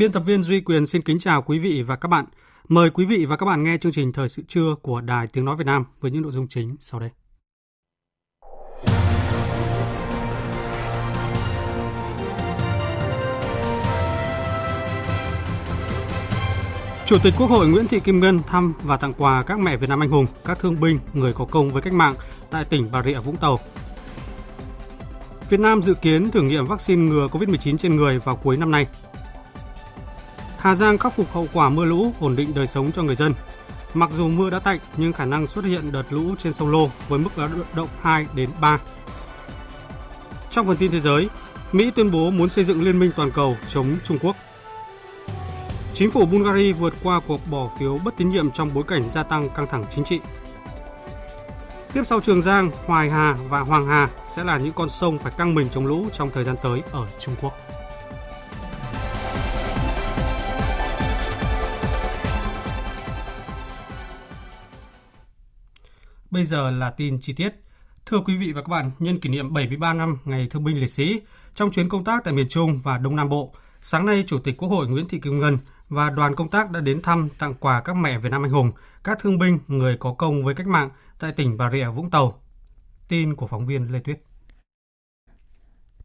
Biên tập viên Duy Quyền xin kính chào quý vị và các bạn. Mời quý vị và các bạn nghe chương trình Thời sự trưa của Đài Tiếng Nói Việt Nam với những nội dung chính sau đây. Chủ tịch Quốc hội Nguyễn Thị Kim Ngân thăm và tặng quà các mẹ Việt Nam anh hùng, các thương binh, người có công với cách mạng tại tỉnh Bà Rịa Vũng Tàu. Việt Nam dự kiến thử nghiệm vaccine ngừa COVID-19 trên người vào cuối năm nay. Hà Giang khắc phục hậu quả mưa lũ, ổn định đời sống cho người dân. Mặc dù mưa đã tạnh nhưng khả năng xuất hiện đợt lũ trên sông Lô với mức báo động 2 đến 3. Trong phần tin thế giới, Mỹ tuyên bố muốn xây dựng liên minh toàn cầu chống Trung Quốc. Chính phủ Bulgaria vượt qua cuộc bỏ phiếu bất tín nhiệm trong bối cảnh gia tăng căng thẳng chính trị. Tiếp sau Trường Giang, Hoài Hà và Hoàng Hà sẽ là những con sông phải căng mình chống lũ trong thời gian tới ở Trung Quốc. Bây giờ là tin chi tiết. Thưa quý vị và các bạn, nhân kỷ niệm 73 năm Ngày Thương binh Liệt sĩ, trong chuyến công tác tại miền Trung và Đông Nam Bộ, sáng nay Chủ tịch Quốc hội Nguyễn Thị Kim Ngân và đoàn công tác đã đến thăm tặng quà các mẹ Việt Nam anh hùng, các thương binh, người có công với cách mạng tại tỉnh Bà Rịa Vũng Tàu. Tin của phóng viên Lê Tuyết.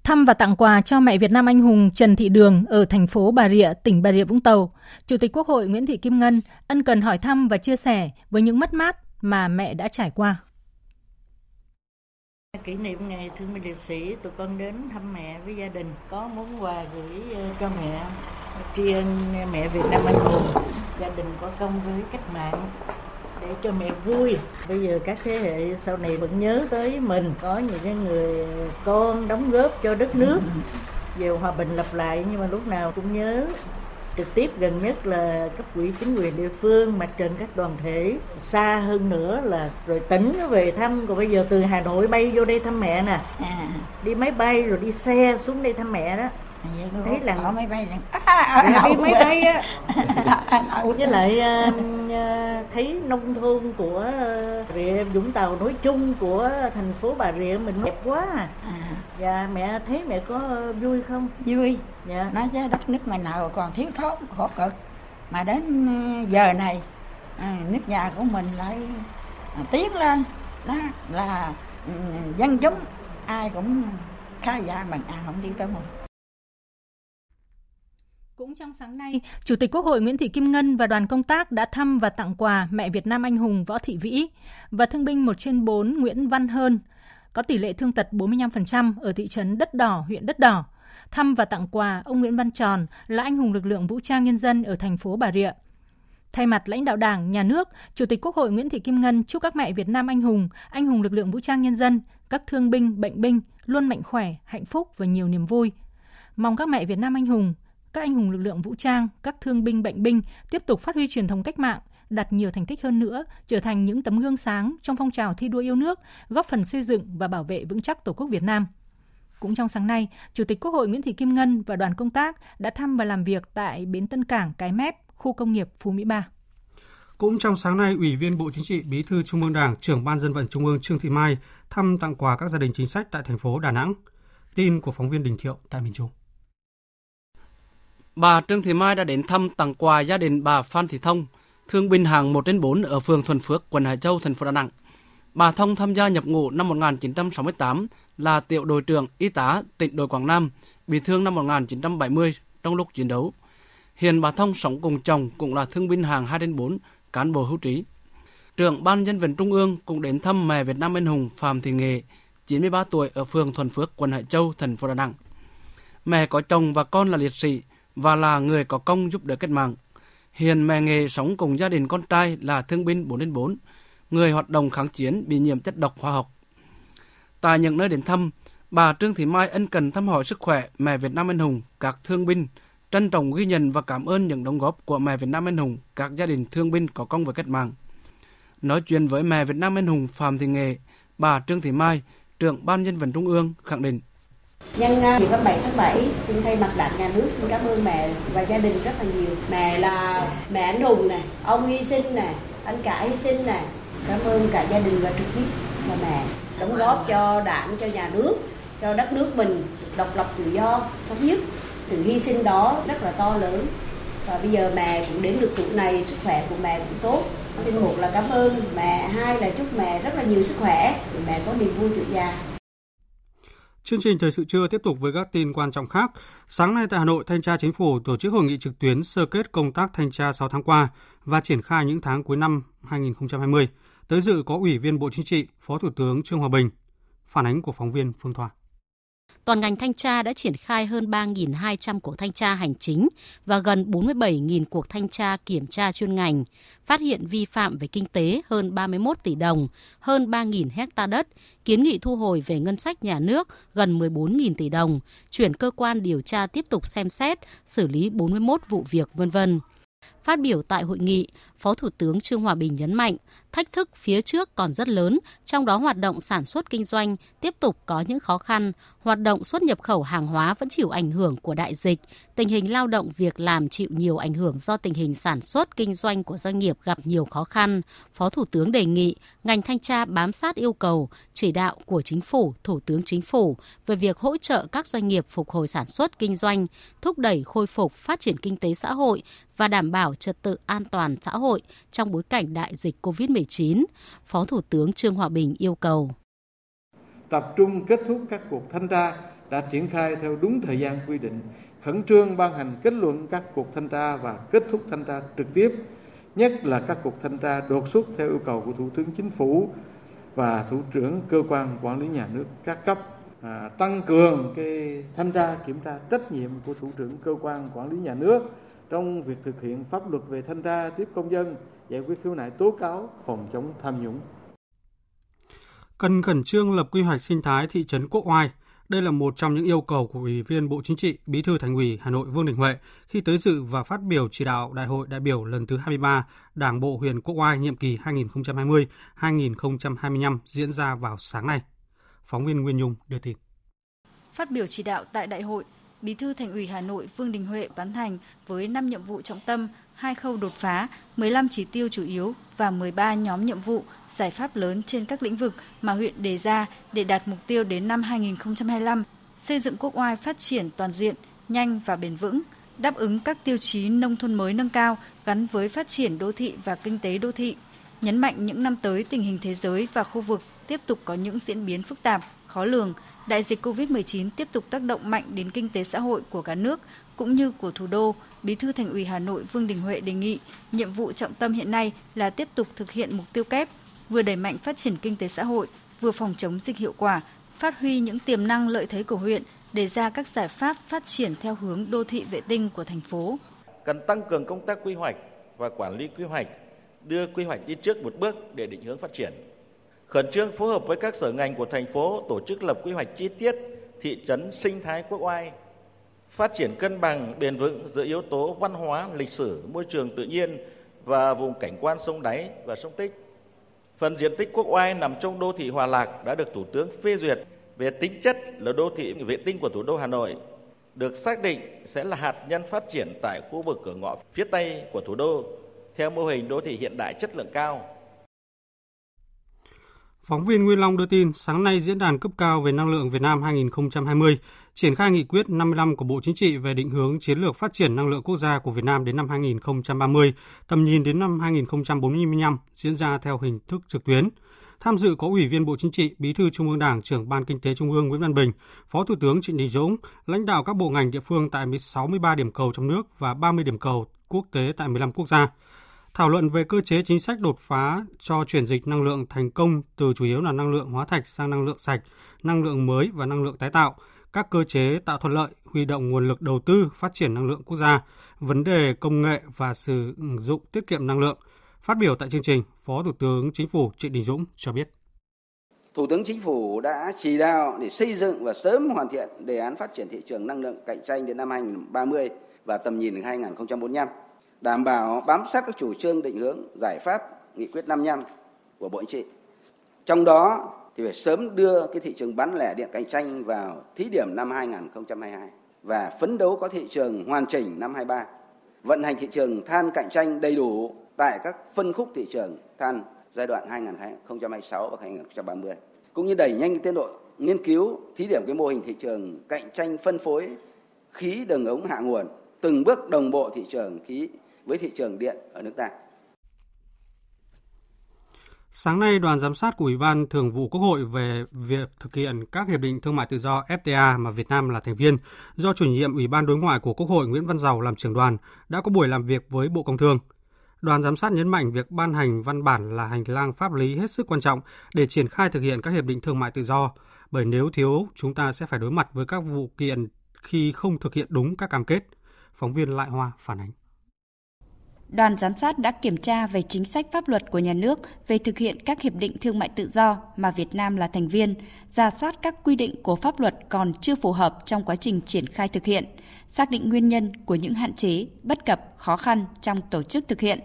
Thăm và tặng quà cho mẹ Việt Nam anh hùng Trần Thị Đường ở thành phố Bà Rịa, tỉnh Bà Rịa Vũng Tàu, Chủ tịch Quốc hội Nguyễn Thị Kim Ngân ân cần hỏi thăm và chia sẻ với những mất mát mà mẹ đã trải qua. Kỷ niệm ngày thương binh liệt sĩ, tụi con đến thăm mẹ với gia đình, có món quà gửi ờ, cho mẹ, tri ân mẹ Việt Nam anh hùng, gia đình có công với cách mạng để cho mẹ vui. Bây giờ các thế hệ sau này vẫn nhớ tới mình, có những cái người con đóng góp cho đất nước về hòa bình lập lại nhưng mà lúc nào cũng nhớ trực tiếp gần nhất là cấp quỹ chính quyền địa phương mặt trận các đoàn thể. Xa hơn nữa là rồi tỉnh về thăm. Còn bây giờ từ hà nội bay vô đây thăm mẹ nè. À. đi máy bay rồi đi xe xuống đây thăm mẹ đó thấy là ở máy bay à, à, đi máy bay á với lại uh, thấy nông thôn của Rịa Vũng Tàu nói chung của thành phố Bà Rịa mình đẹp quá à. Dạ mẹ thấy mẹ có vui không? Vui. Dạ. Nói chứ đất nước mình nào còn thiếu thốn khổ cực mà đến giờ này à, nước nhà của mình lại à, tiến lên đó là ừ, dân chúng ai cũng khá giả bằng ai không đi tới mình cũng trong sáng nay, Chủ tịch Quốc hội Nguyễn Thị Kim Ngân và đoàn công tác đã thăm và tặng quà mẹ Việt Nam anh hùng Võ Thị Vĩ và thương binh 1 trên 4 Nguyễn Văn Hơn, có tỷ lệ thương tật 45% ở thị trấn Đất Đỏ, huyện Đất Đỏ. Thăm và tặng quà ông Nguyễn Văn Tròn là anh hùng lực lượng vũ trang nhân dân ở thành phố Bà Rịa. Thay mặt lãnh đạo Đảng, Nhà nước, Chủ tịch Quốc hội Nguyễn Thị Kim Ngân chúc các mẹ Việt Nam anh hùng, anh hùng lực lượng vũ trang nhân dân, các thương binh, bệnh binh luôn mạnh khỏe, hạnh phúc và nhiều niềm vui. Mong các mẹ Việt Nam anh hùng, các anh hùng lực lượng vũ trang, các thương binh bệnh binh tiếp tục phát huy truyền thống cách mạng, đạt nhiều thành tích hơn nữa, trở thành những tấm gương sáng trong phong trào thi đua yêu nước, góp phần xây dựng và bảo vệ vững chắc Tổ quốc Việt Nam. Cũng trong sáng nay, Chủ tịch Quốc hội Nguyễn Thị Kim Ngân và đoàn công tác đã thăm và làm việc tại bến Tân Cảng Cái Mép, khu công nghiệp Phú Mỹ 3. Cũng trong sáng nay, Ủy viên Bộ Chính trị, Bí thư Trung ương Đảng, trưởng Ban dân vận Trung ương Trương Thị Mai thăm tặng quà các gia đình chính sách tại thành phố Đà Nẵng. Tin của phóng viên Đình Thiệu tại miền Trung. Bà Trương Thị Mai đã đến thăm tặng quà gia đình bà Phan Thị Thông, thương binh hạng 1 trên 4 ở phường Thuần Phước, quận Hải Châu, thành phố Đà Nẵng. Bà Thông tham gia nhập ngũ năm 1968 là tiểu đội trưởng y tá tỉnh đội Quảng Nam, bị thương năm 1970 trong lúc chiến đấu. Hiện bà Thông sống cùng chồng cũng là thương binh hàng 2 trên 4, cán bộ hưu trí. Trưởng Ban nhân vận Trung ương cũng đến thăm mẹ Việt Nam anh hùng Phạm Thị Nghệ, 93 tuổi ở phường Thuần Phước, quận Hải Châu, thành phố Đà Nẵng. Mẹ có chồng và con là liệt sĩ và là người có công giúp đỡ cách mạng. Hiện mẹ nghề sống cùng gia đình con trai là thương binh 4 đến 4, người hoạt động kháng chiến bị nhiễm chất độc hóa học. Tại những nơi đến thăm, bà Trương Thị Mai ân cần thăm hỏi sức khỏe mẹ Việt Nam anh hùng, các thương binh, trân trọng ghi nhận và cảm ơn những đóng góp của mẹ Việt Nam anh hùng, các gia đình thương binh có công với cách mạng. Nói chuyện với mẹ Việt Nam anh hùng Phạm Thị Nghệ, bà Trương Thị Mai, trưởng ban dân vận trung ương khẳng định Nhân à, dịp 27 tháng 7, xin thay mặt đảng nhà nước xin cảm ơn mẹ và gia đình rất là nhiều. Mẹ là mẹ anh hùng này, ông hy sinh này, anh cả hy sinh này. Cảm ơn cả gia đình và trực tiếp là mẹ đóng góp cho đảng, cho nhà nước, cho đất nước mình độc lập tự do, thống nhất. Sự hy sinh đó rất là to lớn. Và bây giờ mẹ cũng đến được tuổi này, sức khỏe của mẹ cũng tốt. Xin một là cảm ơn mẹ, hai là chúc mẹ rất là nhiều sức khỏe, để mẹ có niềm vui tuổi già. Chương trình thời sự trưa tiếp tục với các tin quan trọng khác. Sáng nay tại Hà Nội, Thanh tra Chính phủ tổ chức hội nghị trực tuyến sơ kết công tác thanh tra 6 tháng qua và triển khai những tháng cuối năm 2020. Tới dự có Ủy viên Bộ Chính trị, Phó Thủ tướng Trương Hòa Bình. Phản ánh của phóng viên Phương Thoa toàn ngành thanh tra đã triển khai hơn 3.200 cuộc thanh tra hành chính và gần 47.000 cuộc thanh tra kiểm tra chuyên ngành, phát hiện vi phạm về kinh tế hơn 31 tỷ đồng, hơn 3.000 hecta đất, kiến nghị thu hồi về ngân sách nhà nước gần 14.000 tỷ đồng, chuyển cơ quan điều tra tiếp tục xem xét, xử lý 41 vụ việc, vân vân. Phát biểu tại hội nghị, Phó Thủ tướng Trương Hòa Bình nhấn mạnh, thách thức phía trước còn rất lớn, trong đó hoạt động sản xuất kinh doanh tiếp tục có những khó khăn, hoạt động xuất nhập khẩu hàng hóa vẫn chịu ảnh hưởng của đại dịch, tình hình lao động việc làm chịu nhiều ảnh hưởng do tình hình sản xuất kinh doanh của doanh nghiệp gặp nhiều khó khăn. Phó Thủ tướng đề nghị ngành thanh tra bám sát yêu cầu, chỉ đạo của Chính phủ, Thủ tướng Chính phủ về việc hỗ trợ các doanh nghiệp phục hồi sản xuất kinh doanh, thúc đẩy khôi phục phát triển kinh tế xã hội và đảm bảo trật tự an toàn xã hội trong bối cảnh đại dịch COVID-19, Phó Thủ tướng Trương Hòa Bình yêu cầu. Tập trung kết thúc các cuộc thanh tra đã triển khai theo đúng thời gian quy định, khẩn trương ban hành kết luận các cuộc thanh tra và kết thúc thanh tra trực tiếp, nhất là các cuộc thanh tra đột xuất theo yêu cầu của Thủ tướng Chính phủ và Thủ trưởng cơ quan quản lý nhà nước các cấp à, tăng cường cái thanh tra kiểm tra trách nhiệm của thủ trưởng cơ quan quản lý nhà nước trong việc thực hiện pháp luật về thanh tra tiếp công dân, giải quyết khiếu nại tố cáo, phòng chống tham nhũng. Cần khẩn trương lập quy hoạch sinh thái thị trấn Quốc Oai. Đây là một trong những yêu cầu của Ủy viên Bộ Chính trị, Bí thư Thành ủy Hà Nội Vương Đình Huệ khi tới dự và phát biểu chỉ đạo Đại hội đại biểu lần thứ 23 Đảng bộ huyện Quốc Oai nhiệm kỳ 2020-2025 diễn ra vào sáng nay. Phóng viên Nguyên Nhung đưa tin. Phát biểu chỉ đạo tại đại hội, Bí thư Thành ủy Hà Nội Vương Đình Huệ tán thành với 5 nhiệm vụ trọng tâm, hai khâu đột phá, 15 chỉ tiêu chủ yếu và 13 nhóm nhiệm vụ, giải pháp lớn trên các lĩnh vực mà huyện đề ra để đạt mục tiêu đến năm 2025, xây dựng quốc oai phát triển toàn diện, nhanh và bền vững, đáp ứng các tiêu chí nông thôn mới nâng cao gắn với phát triển đô thị và kinh tế đô thị. Nhấn mạnh những năm tới tình hình thế giới và khu vực tiếp tục có những diễn biến phức tạp, khó lường, đại dịch COVID-19 tiếp tục tác động mạnh đến kinh tế xã hội của cả nước cũng như của thủ đô, Bí thư Thành ủy Hà Nội Vương Đình Huệ đề nghị nhiệm vụ trọng tâm hiện nay là tiếp tục thực hiện mục tiêu kép, vừa đẩy mạnh phát triển kinh tế xã hội, vừa phòng chống dịch hiệu quả, phát huy những tiềm năng lợi thế của huyện, đề ra các giải pháp phát triển theo hướng đô thị vệ tinh của thành phố. Cần tăng cường công tác quy hoạch và quản lý quy hoạch, đưa quy hoạch đi trước một bước để định hướng phát triển khẩn trương phối hợp với các sở ngành của thành phố tổ chức lập quy hoạch chi tiết thị trấn sinh thái quốc oai, phát triển cân bằng bền vững giữa yếu tố văn hóa, lịch sử, môi trường tự nhiên và vùng cảnh quan sông đáy và sông tích. Phần diện tích quốc oai nằm trong đô thị hòa lạc đã được thủ tướng phê duyệt. Về tính chất là đô thị, vệ tinh của thủ đô hà nội được xác định sẽ là hạt nhân phát triển tại khu vực cửa ngõ phía tây của thủ đô. Theo mô hình đô thị hiện đại chất lượng cao Phóng viên Nguyên Long đưa tin, sáng nay diễn đàn cấp cao về năng lượng Việt Nam 2020 triển khai nghị quyết 55 của Bộ Chính trị về định hướng chiến lược phát triển năng lượng quốc gia của Việt Nam đến năm 2030, tầm nhìn đến năm 2045 diễn ra theo hình thức trực tuyến. Tham dự có Ủy viên Bộ Chính trị, Bí thư Trung ương Đảng, trưởng Ban Kinh tế Trung ương Nguyễn Văn Bình, Phó Thủ tướng Trịnh Đình Dũng, lãnh đạo các bộ ngành địa phương tại 63 điểm cầu trong nước và 30 điểm cầu quốc tế tại 15 quốc gia thảo luận về cơ chế chính sách đột phá cho chuyển dịch năng lượng thành công từ chủ yếu là năng lượng hóa thạch sang năng lượng sạch, năng lượng mới và năng lượng tái tạo, các cơ chế tạo thuận lợi, huy động nguồn lực đầu tư phát triển năng lượng quốc gia, vấn đề công nghệ và sử dụng tiết kiệm năng lượng. Phát biểu tại chương trình, Phó Thủ tướng Chính phủ Trịnh Đình Dũng cho biết. Thủ tướng Chính phủ đã chỉ đạo để xây dựng và sớm hoàn thiện đề án phát triển thị trường năng lượng cạnh tranh đến năm 2030 và tầm nhìn 2045, đảm bảo bám sát các chủ trương định hướng, giải pháp nghị quyết 55 của Bộ Chính trị. Trong đó thì phải sớm đưa cái thị trường bán lẻ điện cạnh tranh vào thí điểm năm 2022 và phấn đấu có thị trường hoàn chỉnh năm 23. Vận hành thị trường than cạnh tranh đầy đủ tại các phân khúc thị trường than giai đoạn 2026 và 2030 cũng như đẩy nhanh cái tiến độ nghiên cứu thí điểm cái mô hình thị trường cạnh tranh phân phối khí đường ống hạ nguồn từng bước đồng bộ thị trường khí với thị trường điện ở nước ta. Sáng nay, đoàn giám sát của Ủy ban Thường vụ Quốc hội về việc thực hiện các hiệp định thương mại tự do FTA mà Việt Nam là thành viên, do chủ nhiệm Ủy ban Đối ngoại của Quốc hội Nguyễn Văn Giàu làm trưởng đoàn, đã có buổi làm việc với Bộ Công Thương. Đoàn giám sát nhấn mạnh việc ban hành văn bản là hành lang pháp lý hết sức quan trọng để triển khai thực hiện các hiệp định thương mại tự do, bởi nếu thiếu, chúng ta sẽ phải đối mặt với các vụ kiện khi không thực hiện đúng các cam kết. Phóng viên Lại Hoa phản ánh. Đoàn giám sát đã kiểm tra về chính sách pháp luật của nhà nước về thực hiện các hiệp định thương mại tự do mà Việt Nam là thành viên, ra soát các quy định của pháp luật còn chưa phù hợp trong quá trình triển khai thực hiện, xác định nguyên nhân của những hạn chế, bất cập, khó khăn trong tổ chức thực hiện.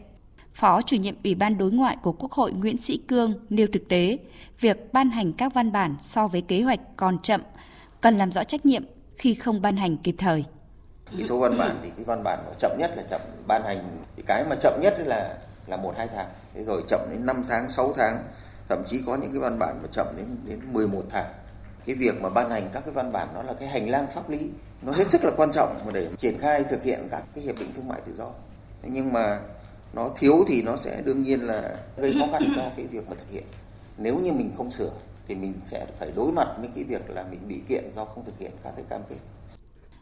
Phó chủ nhiệm Ủy ban Đối ngoại của Quốc hội Nguyễn Sĩ Cương nêu thực tế, việc ban hành các văn bản so với kế hoạch còn chậm, cần làm rõ trách nhiệm khi không ban hành kịp thời. Cái số văn bản thì cái văn bản chậm nhất là chậm ban hành. Thì cái mà chậm nhất là là một hai tháng, thế rồi chậm đến 5 tháng, 6 tháng, thậm chí có những cái văn bản mà chậm đến đến 11 tháng. Cái việc mà ban hành các cái văn bản nó là cái hành lang pháp lý. Nó hết sức là quan trọng mà để triển khai thực hiện các cái hiệp định thương mại tự do. Thế nhưng mà nó thiếu thì nó sẽ đương nhiên là gây khó khăn cho cái việc mà thực hiện. Nếu như mình không sửa thì mình sẽ phải đối mặt với cái việc là mình bị kiện do không thực hiện các cái cam kết.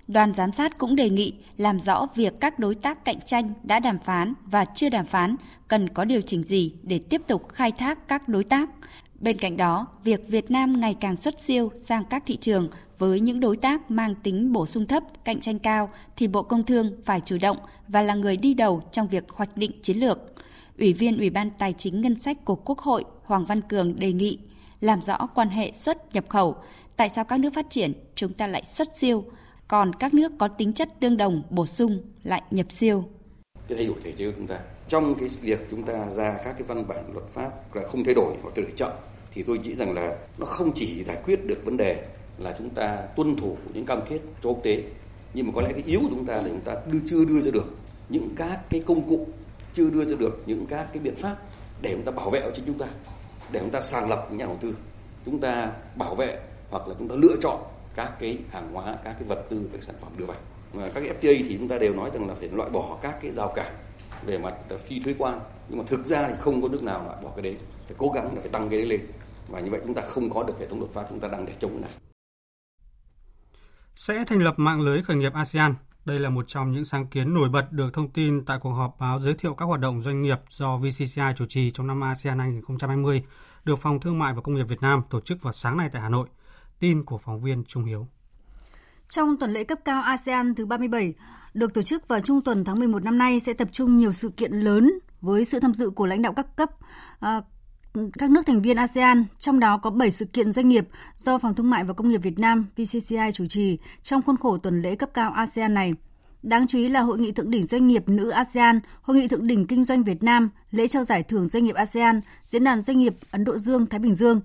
Đoàn giám sát cũng đề nghị làm rõ việc các đối tác cạnh tranh đã đàm phán và chưa đàm phán cần có điều chỉnh gì để tiếp tục khai thác các đối tác. Bên cạnh đó, việc Việt Nam ngày càng xuất siêu sang các thị trường với những đối tác mang tính bổ sung thấp, cạnh tranh cao thì Bộ Công Thương phải chủ động và là người đi đầu trong việc hoạch định chiến lược. Ủy viên Ủy ban Tài chính Ngân sách của Quốc hội Hoàng Văn Cường đề nghị làm rõ quan hệ xuất nhập khẩu, tại sao các nước phát triển chúng ta lại xuất siêu, còn các nước có tính chất tương đồng bổ sung lại nhập siêu. Cái thay đổi thể chế của chúng ta trong cái việc chúng ta ra các cái văn bản luật pháp là không thay đổi hoặc thay đổi chậm thì tôi nghĩ rằng là nó không chỉ giải quyết được vấn đề là chúng ta tuân thủ những cam kết cho quốc tế nhưng mà có lẽ cái yếu của chúng ta là chúng ta đưa, chưa đưa ra được những các cái công cụ chưa đưa ra được những các cái biện pháp để chúng ta bảo vệ chính chúng ta để chúng ta sàng lọc những nhà đầu tư chúng ta bảo vệ hoặc là chúng ta lựa chọn các cái hàng hóa các cái vật tư các sản phẩm đưa vào. Các cái FTA thì chúng ta đều nói rằng là phải loại bỏ các cái rào cản về mặt ờ, phi thuế quan. Nhưng mà thực ra thì không có nước nào loại bỏ cái đấy. Phải cố gắng là phải tăng cái đấy lên. Và như vậy chúng ta không có được hệ thống đột phá chúng ta đang để chống cái này. Sẽ thành lập mạng lưới khởi nghiệp ASEAN. Đây là một trong những sáng kiến nổi bật được thông tin tại cuộc họp báo giới thiệu các hoạt động doanh nghiệp do VCCI chủ trì trong năm ASEAN 2020, được Phòng Thương mại và Công nghiệp Việt Nam tổ chức vào sáng nay tại Hà Nội. Tin của phóng viên Trung Hiếu. Trong tuần lễ cấp cao ASEAN thứ 37, được tổ chức vào trung tuần tháng 11 năm nay sẽ tập trung nhiều sự kiện lớn với sự tham dự của lãnh đạo các cấp, à, các nước thành viên ASEAN, trong đó có 7 sự kiện doanh nghiệp do Phòng Thương mại và Công nghiệp Việt Nam VCCI chủ trì trong khuôn khổ tuần lễ cấp cao ASEAN này. Đáng chú ý là Hội nghị thượng đỉnh doanh nghiệp nữ ASEAN, Hội nghị thượng đỉnh kinh doanh Việt Nam, lễ trao giải thưởng doanh nghiệp ASEAN, Diễn đàn doanh nghiệp Ấn Độ Dương, Thái Bình Dương.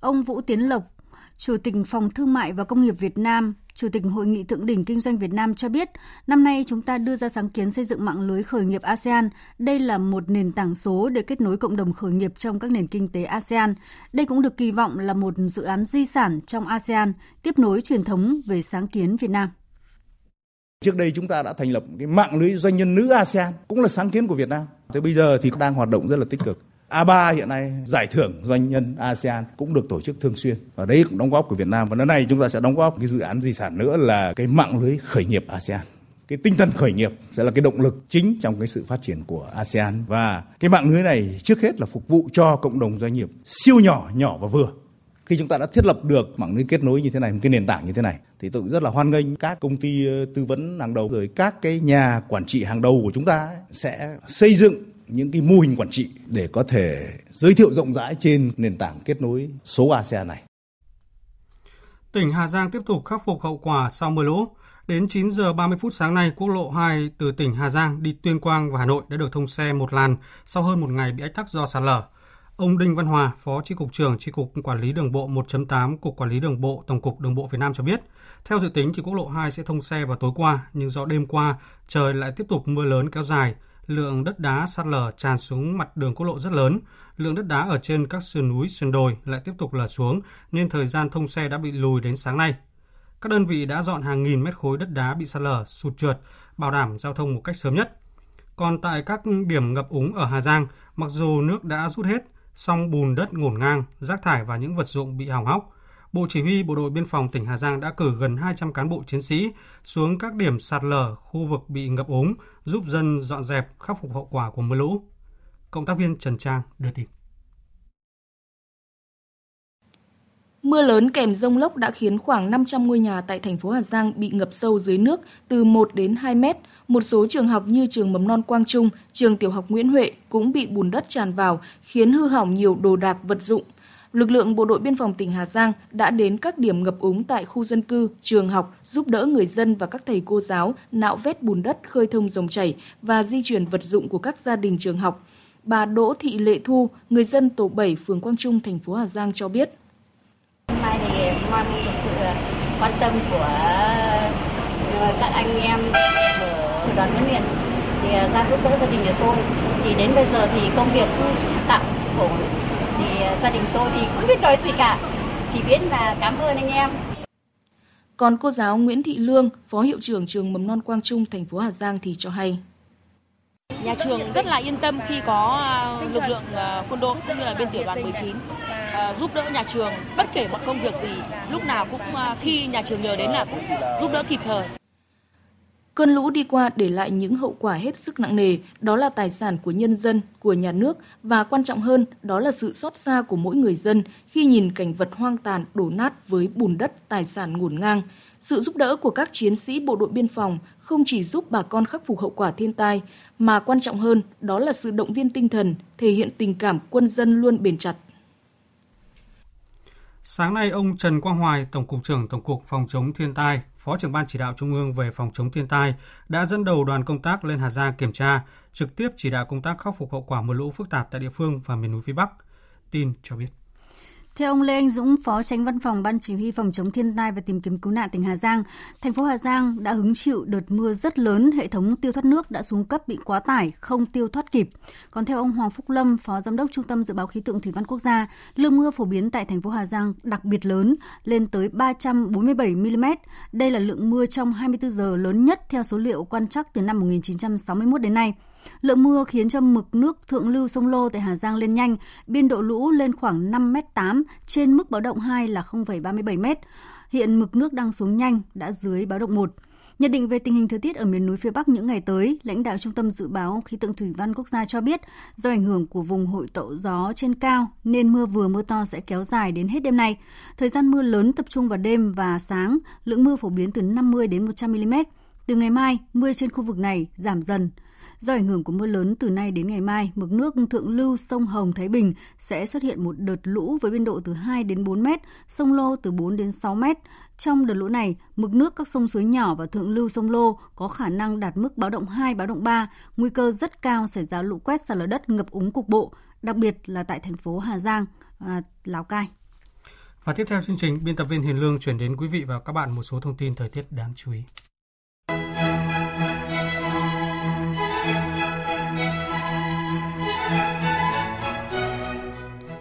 Ông Vũ Tiến Lộc, Chủ tịch Phòng Thương mại và Công nghiệp Việt Nam, Chủ tịch Hội nghị Thượng đỉnh Kinh doanh Việt Nam cho biết, năm nay chúng ta đưa ra sáng kiến xây dựng mạng lưới khởi nghiệp ASEAN. Đây là một nền tảng số để kết nối cộng đồng khởi nghiệp trong các nền kinh tế ASEAN. Đây cũng được kỳ vọng là một dự án di sản trong ASEAN, tiếp nối truyền thống về sáng kiến Việt Nam. Trước đây chúng ta đã thành lập cái mạng lưới doanh nhân nữ ASEAN, cũng là sáng kiến của Việt Nam. Thế bây giờ thì đang hoạt động rất là tích cực. A3 hiện nay giải thưởng doanh nhân ASEAN cũng được tổ chức thường xuyên và đấy cũng đóng góp của Việt Nam và lần này chúng ta sẽ đóng góp cái dự án di sản nữa là cái mạng lưới khởi nghiệp ASEAN. cái tinh thần khởi nghiệp sẽ là cái động lực chính trong cái sự phát triển của ASEAN và cái mạng lưới này trước hết là phục vụ cho cộng đồng doanh nghiệp siêu nhỏ, nhỏ và vừa. Khi chúng ta đã thiết lập được mạng lưới kết nối như thế này, một cái nền tảng như thế này thì tôi cũng rất là hoan nghênh các công ty ờ, tư vấn hàng đầu rồi các cái nhà quản trị hàng đầu của chúng ta sẽ xây dựng những cái mô hình quản trị để có thể giới thiệu rộng rãi trên nền tảng kết nối số ASEAN này. Tỉnh Hà Giang tiếp tục khắc phục hậu quả sau mưa lũ. Đến 9 giờ 30 phút sáng nay, quốc lộ 2 từ tỉnh Hà Giang đi Tuyên Quang và Hà Nội đã được thông xe một làn sau hơn một ngày bị ách tắc do sạt lở. Ông Đinh Văn Hòa, Phó tri cục trưởng tri cục Quản lý Đường bộ 1.8 Cục Quản lý Đường bộ Tổng cục Đường bộ Việt Nam cho biết, theo dự tính thì quốc lộ 2 sẽ thông xe vào tối qua, nhưng do đêm qua trời lại tiếp tục mưa lớn kéo dài, lượng đất đá sạt lở tràn xuống mặt đường quốc lộ rất lớn, lượng đất đá ở trên các sườn núi, sườn đồi lại tiếp tục lở xuống nên thời gian thông xe đã bị lùi đến sáng nay. Các đơn vị đã dọn hàng nghìn mét khối đất đá bị sạt lở, sụt trượt, bảo đảm giao thông một cách sớm nhất. Còn tại các điểm ngập úng ở Hà Giang, mặc dù nước đã rút hết, song bùn đất ngổn ngang, rác thải và những vật dụng bị hỏng hóc. Bộ Chỉ huy Bộ đội Biên phòng tỉnh Hà Giang đã cử gần 200 cán bộ chiến sĩ xuống các điểm sạt lở, khu vực bị ngập úng, giúp dân dọn dẹp, khắc phục hậu quả của mưa lũ. Cộng tác viên Trần Trang đưa tin. Mưa lớn kèm rông lốc đã khiến khoảng 500 ngôi nhà tại thành phố Hà Giang bị ngập sâu dưới nước từ 1 đến 2 mét. Một số trường học như trường mầm non Quang Trung, trường tiểu học Nguyễn Huệ cũng bị bùn đất tràn vào, khiến hư hỏng nhiều đồ đạc vật dụng. Lực lượng Bộ đội Biên phòng tỉnh Hà Giang đã đến các điểm ngập úng tại khu dân cư, trường học, giúp đỡ người dân và các thầy cô giáo nạo vét bùn đất khơi thông dòng chảy và di chuyển vật dụng của các gia đình trường học. Bà Đỗ Thị Lệ Thu, người dân tổ 7 phường Quang Trung, thành phố Hà Giang cho biết. Hôm nay thì vâng, mong được sự quan tâm của ờ, các anh em ở đoàn huấn luyện thì ờ, ra giúp đỡ gia đình của tôi. Thì đến bây giờ thì công việc tạm ổn thì gia đình tôi thì không biết nói gì cả, chỉ biết là cảm ơn anh em. Còn cô giáo Nguyễn Thị Lương, Phó hiệu trưởng trường Mầm non Quang Trung, thành phố Hà Giang thì cho hay. Nhà trường rất là yên tâm khi có lực lượng quân đội cũng như là bên tiểu đoàn 19 giúp đỡ nhà trường bất kể mọi công việc gì, lúc nào cũng khi nhà trường nhờ đến là cũng giúp đỡ kịp thời. Cơn lũ đi qua để lại những hậu quả hết sức nặng nề, đó là tài sản của nhân dân, của nhà nước và quan trọng hơn, đó là sự xót xa của mỗi người dân khi nhìn cảnh vật hoang tàn đổ nát với bùn đất, tài sản ngổn ngang. Sự giúp đỡ của các chiến sĩ bộ đội biên phòng không chỉ giúp bà con khắc phục hậu quả thiên tai, mà quan trọng hơn đó là sự động viên tinh thần, thể hiện tình cảm quân dân luôn bền chặt. Sáng nay, ông Trần Quang Hoài, Tổng cục trưởng Tổng cục Phòng chống thiên tai, Phó trưởng Ban chỉ đạo Trung ương về phòng chống thiên tai, đã dẫn đầu đoàn công tác lên Hà Giang kiểm tra, trực tiếp chỉ đạo công tác khắc phục hậu quả mưa lũ phức tạp tại địa phương và miền núi phía Bắc. Tin cho biết. Theo ông Lê Anh Dũng, Phó Tránh Văn phòng Ban Chỉ huy Phòng chống thiên tai và tìm kiếm cứu nạn tỉnh Hà Giang, thành phố Hà Giang đã hứng chịu đợt mưa rất lớn, hệ thống tiêu thoát nước đã xuống cấp bị quá tải, không tiêu thoát kịp. Còn theo ông Hoàng Phúc Lâm, Phó Giám đốc Trung tâm Dự báo Khí tượng Thủy văn Quốc gia, lượng mưa phổ biến tại thành phố Hà Giang đặc biệt lớn, lên tới 347 mm. Đây là lượng mưa trong 24 giờ lớn nhất theo số liệu quan trắc từ năm 1961 đến nay. Lượng mưa khiến cho mực nước thượng lưu sông Lô tại Hà Giang lên nhanh, biên độ lũ lên khoảng 5m8, trên mức báo động 2 là 0,37m. Hiện mực nước đang xuống nhanh, đã dưới báo động 1. Nhận định về tình hình thời tiết ở miền núi phía Bắc những ngày tới, lãnh đạo Trung tâm Dự báo Khí tượng Thủy văn Quốc gia cho biết, do ảnh hưởng của vùng hội tụ gió trên cao nên mưa vừa mưa to sẽ kéo dài đến hết đêm nay. Thời gian mưa lớn tập trung vào đêm và sáng, lượng mưa phổ biến từ 50 đến 100 mm. Từ ngày mai, mưa trên khu vực này giảm dần. Do ảnh hưởng của mưa lớn từ nay đến ngày mai, mực nước thượng lưu sông Hồng Thái Bình sẽ xuất hiện một đợt lũ với biên độ từ 2 đến 4 mét, sông Lô từ 4 đến 6 mét. Trong đợt lũ này, mực nước các sông suối nhỏ và thượng lưu sông Lô có khả năng đạt mức báo động 2, báo động 3, nguy cơ rất cao xảy ra lũ quét sạt lở đất ngập úng cục bộ, đặc biệt là tại thành phố Hà Giang, à, Lào Cai. Và tiếp theo chương trình, biên tập viên Hiền Lương chuyển đến quý vị và các bạn một số thông tin thời tiết đáng chú ý.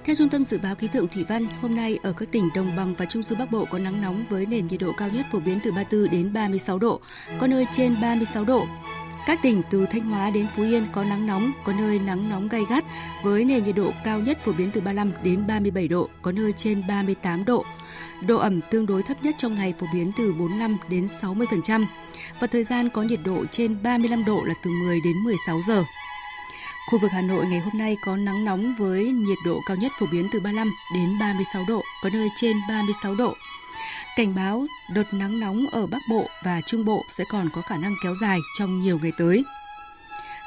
Theo Trung tâm Dự báo Khí tượng Thủy văn, hôm nay ở các tỉnh Đồng bằng và Trung du Bắc Bộ có nắng nóng với nền nhiệt độ cao nhất phổ biến từ 34 đến 36 độ, có nơi trên 36 độ. Các tỉnh từ Thanh Hóa đến Phú Yên có nắng nóng, có nơi nắng nóng gay gắt với nền nhiệt độ cao nhất phổ biến từ 35 đến 37 độ, có nơi trên 38 độ. Độ ẩm tương đối thấp nhất trong ngày phổ biến từ 45 đến 60% và thời gian có nhiệt độ trên 35 độ là từ 10 đến 16 giờ. Khu vực Hà Nội ngày hôm nay có nắng nóng với nhiệt độ cao nhất phổ biến từ 35 đến 36 độ, có nơi trên 36 độ. Cảnh báo đợt nắng nóng ở Bắc Bộ và Trung Bộ sẽ còn có khả năng kéo dài trong nhiều ngày tới.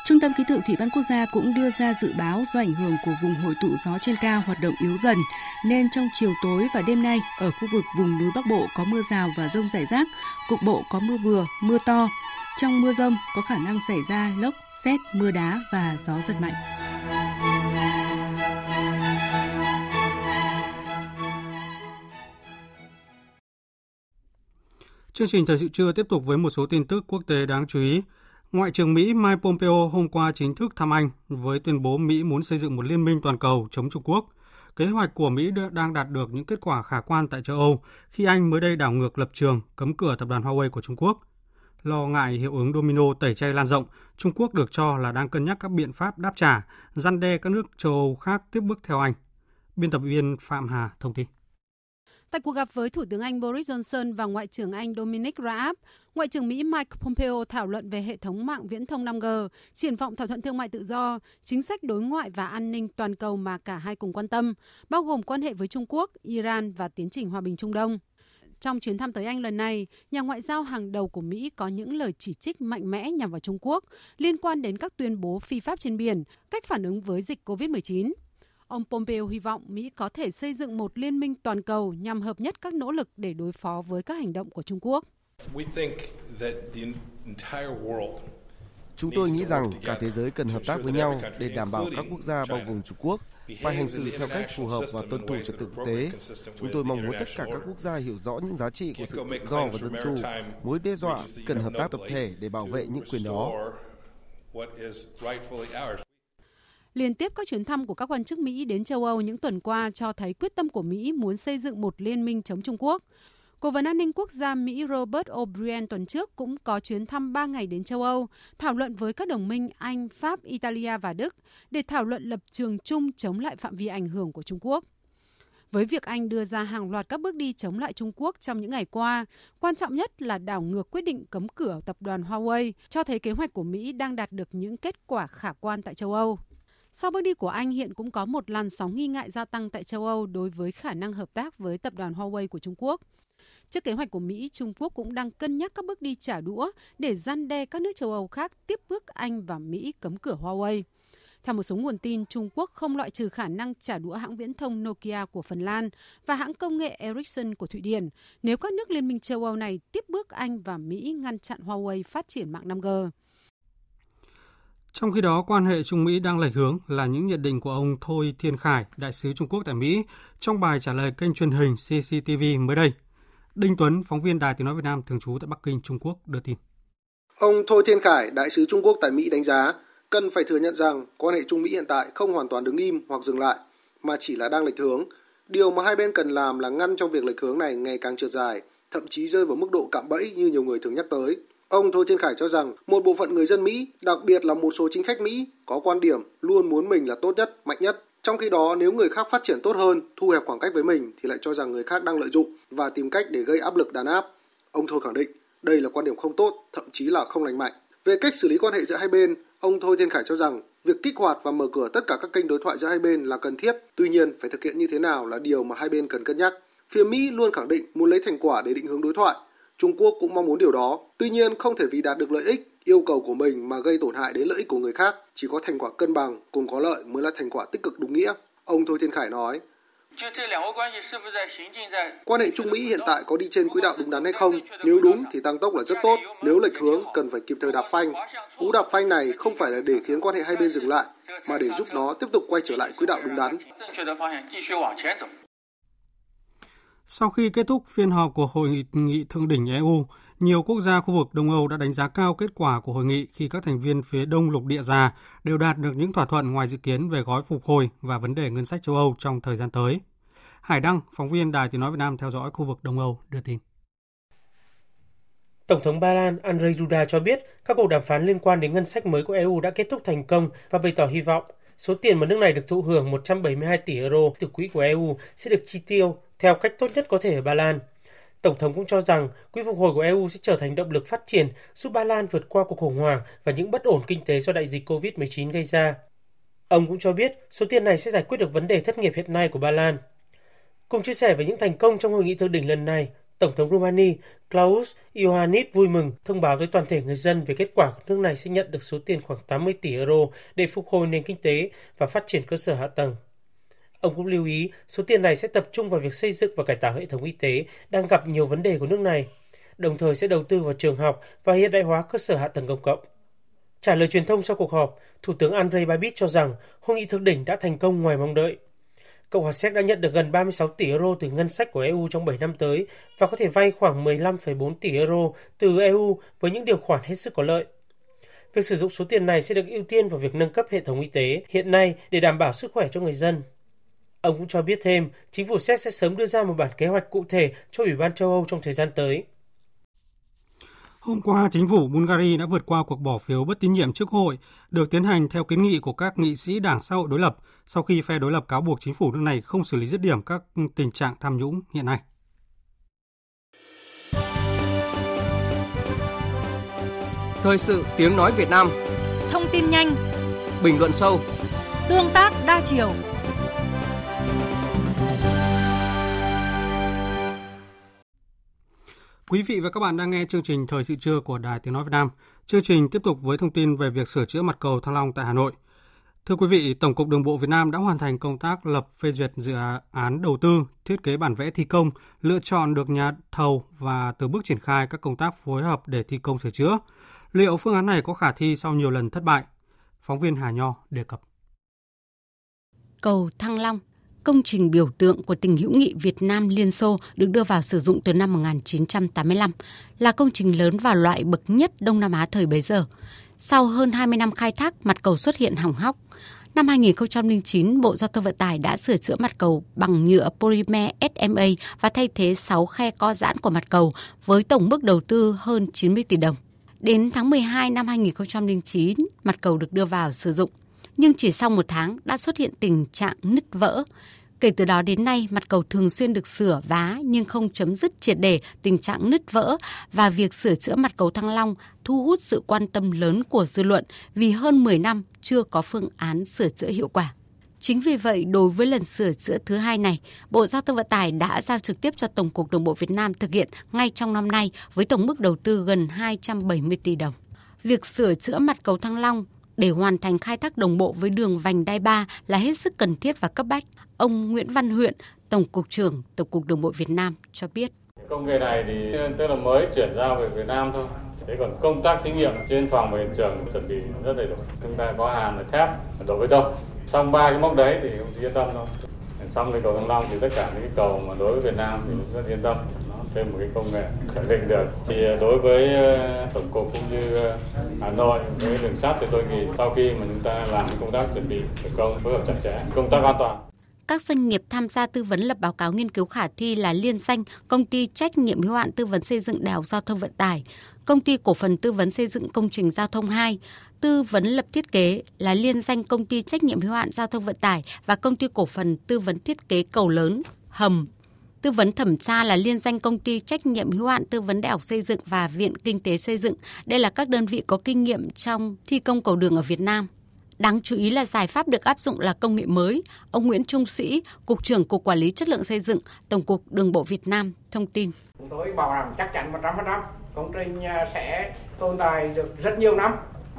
Trung tâm Khí tượng Thủy văn Quốc gia cũng đưa ra dự báo do ảnh hưởng của vùng hội tụ gió trên cao hoạt động yếu dần, nên trong chiều tối và đêm nay ở khu vực vùng núi Bắc Bộ có mưa rào và rông rải rác, cục bộ có mưa vừa, mưa to. Trong mưa rông có khả năng xảy ra lốc, xét, mưa đá và gió giật mạnh. Chương trình thời sự trưa tiếp tục với một số tin tức quốc tế đáng chú ý. Ngoại trưởng Mỹ Mike Pompeo hôm qua chính thức thăm Anh với tuyên bố Mỹ muốn xây dựng một liên minh toàn cầu chống Trung Quốc. Kế hoạch của Mỹ đang đạt được những kết quả khả quan tại châu Âu khi Anh mới đây đảo ngược lập trường cấm cửa tập đoàn Huawei của Trung Quốc. Lo ngại hiệu ứng domino tẩy chay lan rộng, Trung Quốc được cho là đang cân nhắc các biện pháp đáp trả, răn đe các nước châu Âu khác tiếp bước theo Anh. Biên tập viên Phạm Hà thông tin. Tại cuộc gặp với Thủ tướng Anh Boris Johnson và Ngoại trưởng Anh Dominic Raab, Ngoại trưởng Mỹ Mike Pompeo thảo luận về hệ thống mạng viễn thông 5G, triển vọng thỏa thuận thương mại tự do, chính sách đối ngoại và an ninh toàn cầu mà cả hai cùng quan tâm, bao gồm quan hệ với Trung Quốc, Iran và tiến trình hòa bình Trung Đông. Trong chuyến thăm tới Anh lần này, nhà ngoại giao hàng đầu của Mỹ có những lời chỉ trích mạnh mẽ nhằm vào Trung Quốc liên quan đến các tuyên bố phi pháp trên biển, cách phản ứng với dịch COVID-19. Ông Pompeo hy vọng Mỹ có thể xây dựng một liên minh toàn cầu nhằm hợp nhất các nỗ lực để đối phó với các hành động của Trung Quốc. Chúng tôi nghĩ rằng cả thế giới cần hợp tác với nhau để đảm bảo các quốc gia bao gồm Trung Quốc phải hành xử theo cách phù hợp và tuân thủ trật tự quốc tế. Chúng tôi mong muốn tất cả các quốc gia hiểu rõ những giá trị của sự tự do và dân chủ, mối đe dọa cần hợp tác tập thể để bảo vệ những quyền đó. Liên tiếp các chuyến thăm của các quan chức Mỹ đến châu Âu những tuần qua cho thấy quyết tâm của Mỹ muốn xây dựng một liên minh chống Trung Quốc. Cố vấn an ninh quốc gia Mỹ Robert O'Brien tuần trước cũng có chuyến thăm 3 ngày đến châu Âu, thảo luận với các đồng minh Anh, Pháp, Italia và Đức để thảo luận lập trường chung chống lại phạm vi ảnh hưởng của Trung Quốc. Với việc Anh đưa ra hàng loạt các bước đi chống lại Trung Quốc trong những ngày qua, quan trọng nhất là đảo ngược quyết định cấm cửa tập đoàn Huawei, cho thấy kế hoạch của Mỹ đang đạt được những kết quả khả quan tại châu Âu. Sau bước đi của Anh hiện cũng có một làn sóng nghi ngại gia tăng tại châu Âu đối với khả năng hợp tác với tập đoàn Huawei của Trung Quốc. Trước kế hoạch của Mỹ, Trung Quốc cũng đang cân nhắc các bước đi trả đũa để gian đe các nước châu Âu khác tiếp bước Anh và Mỹ cấm cửa Huawei. Theo một số nguồn tin, Trung Quốc không loại trừ khả năng trả đũa hãng viễn thông Nokia của Phần Lan và hãng công nghệ Ericsson của Thụy Điển nếu các nước Liên minh châu Âu này tiếp bước Anh và Mỹ ngăn chặn Huawei phát triển mạng 5G. Trong khi đó, quan hệ Trung Mỹ đang lệch hướng là những nhận định của ông Thôi Thiên Khải, đại sứ Trung Quốc tại Mỹ, trong bài trả lời kênh truyền hình CCTV mới đây. Đinh Tuấn, phóng viên Đài Tiếng Nói Việt Nam thường trú tại Bắc Kinh, Trung Quốc đưa tin. Ông Thôi Thiên Khải, đại sứ Trung Quốc tại Mỹ đánh giá, cần phải thừa nhận rằng quan hệ Trung Mỹ hiện tại không hoàn toàn đứng im hoặc dừng lại, mà chỉ là đang lệch hướng. Điều mà hai bên cần làm là ngăn trong việc lệch hướng này ngày càng trượt dài, thậm chí rơi vào mức độ cạm bẫy như nhiều người thường nhắc tới. Ông Thôi Thiên Khải cho rằng một bộ phận người dân Mỹ, đặc biệt là một số chính khách Mỹ, có quan điểm luôn muốn mình là tốt nhất, mạnh nhất. Trong khi đó, nếu người khác phát triển tốt hơn, thu hẹp khoảng cách với mình thì lại cho rằng người khác đang lợi dụng và tìm cách để gây áp lực đàn áp. Ông Thôi khẳng định đây là quan điểm không tốt, thậm chí là không lành mạnh. Về cách xử lý quan hệ giữa hai bên, ông Thôi Thiên Khải cho rằng việc kích hoạt và mở cửa tất cả các kênh đối thoại giữa hai bên là cần thiết, tuy nhiên phải thực hiện như thế nào là điều mà hai bên cần cân nhắc. Phía Mỹ luôn khẳng định muốn lấy thành quả để định hướng đối thoại, Trung Quốc cũng mong muốn điều đó. Tuy nhiên, không thể vì đạt được lợi ích, yêu cầu của mình mà gây tổn hại đến lợi ích của người khác. Chỉ có thành quả cân bằng, cùng có lợi mới là thành quả tích cực đúng nghĩa. Ông Thôi Thiên Khải nói. Quan hệ Trung Mỹ hiện tại có đi trên quỹ đạo đúng đắn hay không? Nếu đúng thì tăng tốc là rất tốt. Nếu lệch hướng, cần phải kịp thời đạp phanh. Cú đạp phanh này không phải là để khiến quan hệ hai bên dừng lại, mà để giúp nó tiếp tục quay trở lại quỹ đạo đúng đắn. Sau khi kết thúc phiên họp của Hội nghị Thượng đỉnh EU, nhiều quốc gia khu vực Đông Âu đã đánh giá cao kết quả của hội nghị khi các thành viên phía đông lục địa già đều đạt được những thỏa thuận ngoài dự kiến về gói phục hồi và vấn đề ngân sách châu Âu trong thời gian tới. Hải Đăng, phóng viên Đài Tiếng Nói Việt Nam theo dõi khu vực Đông Âu đưa tin. Tổng thống Ba Lan Andrzej Duda cho biết các cuộc đàm phán liên quan đến ngân sách mới của EU đã kết thúc thành công và bày tỏ hy vọng số tiền mà nước này được thụ hưởng 172 tỷ euro từ quỹ của EU sẽ được chi tiêu theo cách tốt nhất có thể ở Ba Lan. Tổng thống cũng cho rằng quỹ phục hồi của EU sẽ trở thành động lực phát triển giúp Ba Lan vượt qua cuộc khủng hoảng và những bất ổn kinh tế do đại dịch COVID-19 gây ra. Ông cũng cho biết số tiền này sẽ giải quyết được vấn đề thất nghiệp hiện nay của Ba Lan. Cùng chia sẻ về những thành công trong hội nghị thượng đỉnh lần này, Tổng thống Romania Klaus Iohannis vui mừng thông báo với toàn thể người dân về kết quả nước này sẽ nhận được số tiền khoảng 80 tỷ euro để phục hồi nền kinh tế và phát triển cơ sở hạ tầng. Ông cũng lưu ý số tiền này sẽ tập trung vào việc xây dựng và cải tạo hệ thống y tế đang gặp nhiều vấn đề của nước này, đồng thời sẽ đầu tư vào trường học và hiện đại hóa cơ sở hạ tầng công cộng. Trả lời truyền thông sau cuộc họp, Thủ tướng Andrei Babis cho rằng hội nghị thượng đỉnh đã thành công ngoài mong đợi. Cộng hòa Séc đã nhận được gần 36 tỷ euro từ ngân sách của EU trong 7 năm tới và có thể vay khoảng 15,4 tỷ euro từ EU với những điều khoản hết sức có lợi. Việc sử dụng số tiền này sẽ được ưu tiên vào việc nâng cấp hệ thống y tế hiện nay để đảm bảo sức khỏe cho người dân. Ông cũng cho biết thêm, chính phủ Séc sẽ sớm đưa ra một bản kế hoạch cụ thể cho Ủy ban châu Âu trong thời gian tới. Hôm qua, chính phủ Bulgaria đã vượt qua cuộc bỏ phiếu bất tín nhiệm trước hội, được tiến hành theo kiến nghị của các nghị sĩ Đảng xã hội đối lập sau khi phe đối lập cáo buộc chính phủ nước này không xử lý dứt điểm các tình trạng tham nhũng hiện nay. Thời sự tiếng nói Việt Nam Thông tin nhanh Bình luận sâu Tương tác đa chiều Quý vị và các bạn đang nghe chương trình Thời sự trưa của Đài Tiếng Nói Việt Nam. Chương trình tiếp tục với thông tin về việc sửa chữa mặt cầu Thăng Long tại Hà Nội. Thưa quý vị, Tổng cục Đường bộ Việt Nam đã hoàn thành công tác lập phê duyệt dự án đầu tư, thiết kế bản vẽ thi công, lựa chọn được nhà thầu và từ bước triển khai các công tác phối hợp để thi công sửa chữa. Liệu phương án này có khả thi sau nhiều lần thất bại? Phóng viên Hà Nho đề cập. Cầu Thăng Long công trình biểu tượng của tình hữu nghị Việt Nam Liên Xô được đưa vào sử dụng từ năm 1985, là công trình lớn và loại bậc nhất Đông Nam Á thời bấy giờ. Sau hơn 20 năm khai thác, mặt cầu xuất hiện hỏng hóc. Năm 2009, Bộ Giao thông Vận tải đã sửa chữa mặt cầu bằng nhựa polymer SMA và thay thế 6 khe co giãn của mặt cầu với tổng mức đầu tư hơn 90 tỷ đồng. Đến tháng 12 năm 2009, mặt cầu được đưa vào sử dụng. Nhưng chỉ sau một tháng đã xuất hiện tình trạng nứt vỡ. Kể từ đó đến nay, mặt cầu thường xuyên được sửa vá nhưng không chấm dứt triệt để tình trạng nứt vỡ và việc sửa chữa mặt cầu Thăng Long thu hút sự quan tâm lớn của dư luận vì hơn 10 năm chưa có phương án sửa chữa hiệu quả. Chính vì vậy, đối với lần sửa chữa thứ hai này, Bộ Giao thông Vận tải đã giao trực tiếp cho Tổng cục Đường bộ Việt Nam thực hiện ngay trong năm nay với tổng mức đầu tư gần 270 tỷ đồng. Việc sửa chữa mặt cầu Thăng Long để hoàn thành khai thác đồng bộ với đường vành đai 3 là hết sức cần thiết và cấp bách. Ông Nguyễn Văn Huyện, Tổng cục trưởng Tổng cục Đường bộ Việt Nam cho biết. Công nghệ này thì tức là mới chuyển giao về Việt Nam thôi. Thế còn công tác thí nghiệm trên phòng và hiện trường chuẩn bị rất đầy đủ. Chúng ta có hàn thép, đổ bê tông. Xong ba cái mốc đấy thì không yên tâm đâu. Xong cái cầu Thăng Long thì tất cả những cái cầu mà đối với Việt Nam thì cũng rất yên tâm. Thêm một cái công nghệ khẳng định được. Thì ờ, đối với ờ, tổng cục cũng như ờ, Hà Nội với đường sắt thì tôi nghĩ sau khi mà chúng ta làm cái công tác chuẩn bị thành công phối hợp chặt chẽ công tác an toàn. Các doanh nghiệp tham gia tư vấn lập báo cáo nghiên cứu khả thi là liên danh công ty trách nhiệm hữu hạn tư vấn xây dựng đèo Giao thông Vận tải, công ty cổ phần tư vấn xây dựng công trình giao thông 2, tư vấn lập thiết kế là liên danh công ty trách nhiệm hữu hạn giao thông vận tải và công ty cổ phần tư vấn thiết kế cầu lớn, hầm, Tư vấn thẩm tra là liên danh công ty trách nhiệm hữu hạn tư vấn đại học xây dựng và Viện Kinh tế xây dựng. Đây là các đơn vị có kinh nghiệm trong thi công cầu đường ở Việt Nam. Đáng chú ý là giải pháp được áp dụng là công nghệ mới. Ông Nguyễn Trung Sĩ, Cục trưởng Cục Quản lý Chất lượng Xây dựng, Tổng cục Đường bộ Việt Nam thông tin. Chúng tôi bảo đảm chắc chắn 100% công trình à, sẽ tồn tại được rất nhiều năm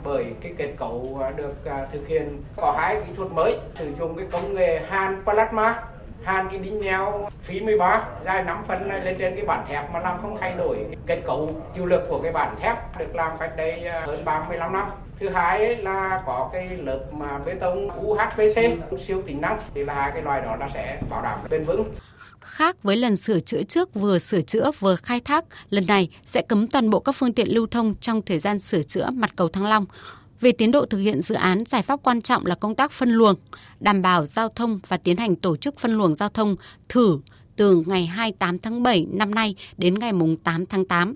bởi cái kết cấu được à, thực hiện có hai kỹ thuật mới, sử dụng cái công nghệ hàn plasma hàn cái đinh neo phí 13 dài 5 phân này lên trên cái bản thép mà làm không thay đổi kết cấu chịu lực của cái bản thép, được làm cách đây à, hơn 35 năm. Thứ hai là có cái lớp mà bê tông UHPC siêu tính năng, thì là hai cái loại đó nó sẽ bảo đảm bền vững. Khác với lần sửa chữa trước vừa sửa chữa vừa khai thác, lần này sẽ cấm toàn bộ các phương tiện lưu thông trong thời gian sửa chữa mặt cầu Thăng Long. Về tiến độ thực hiện dự án, giải pháp quan trọng là công tác phân luồng, đảm bảo giao thông và tiến hành tổ chức phân luồng giao thông thử từ ngày 28 tháng 7 năm nay đến ngày 8 tháng 8.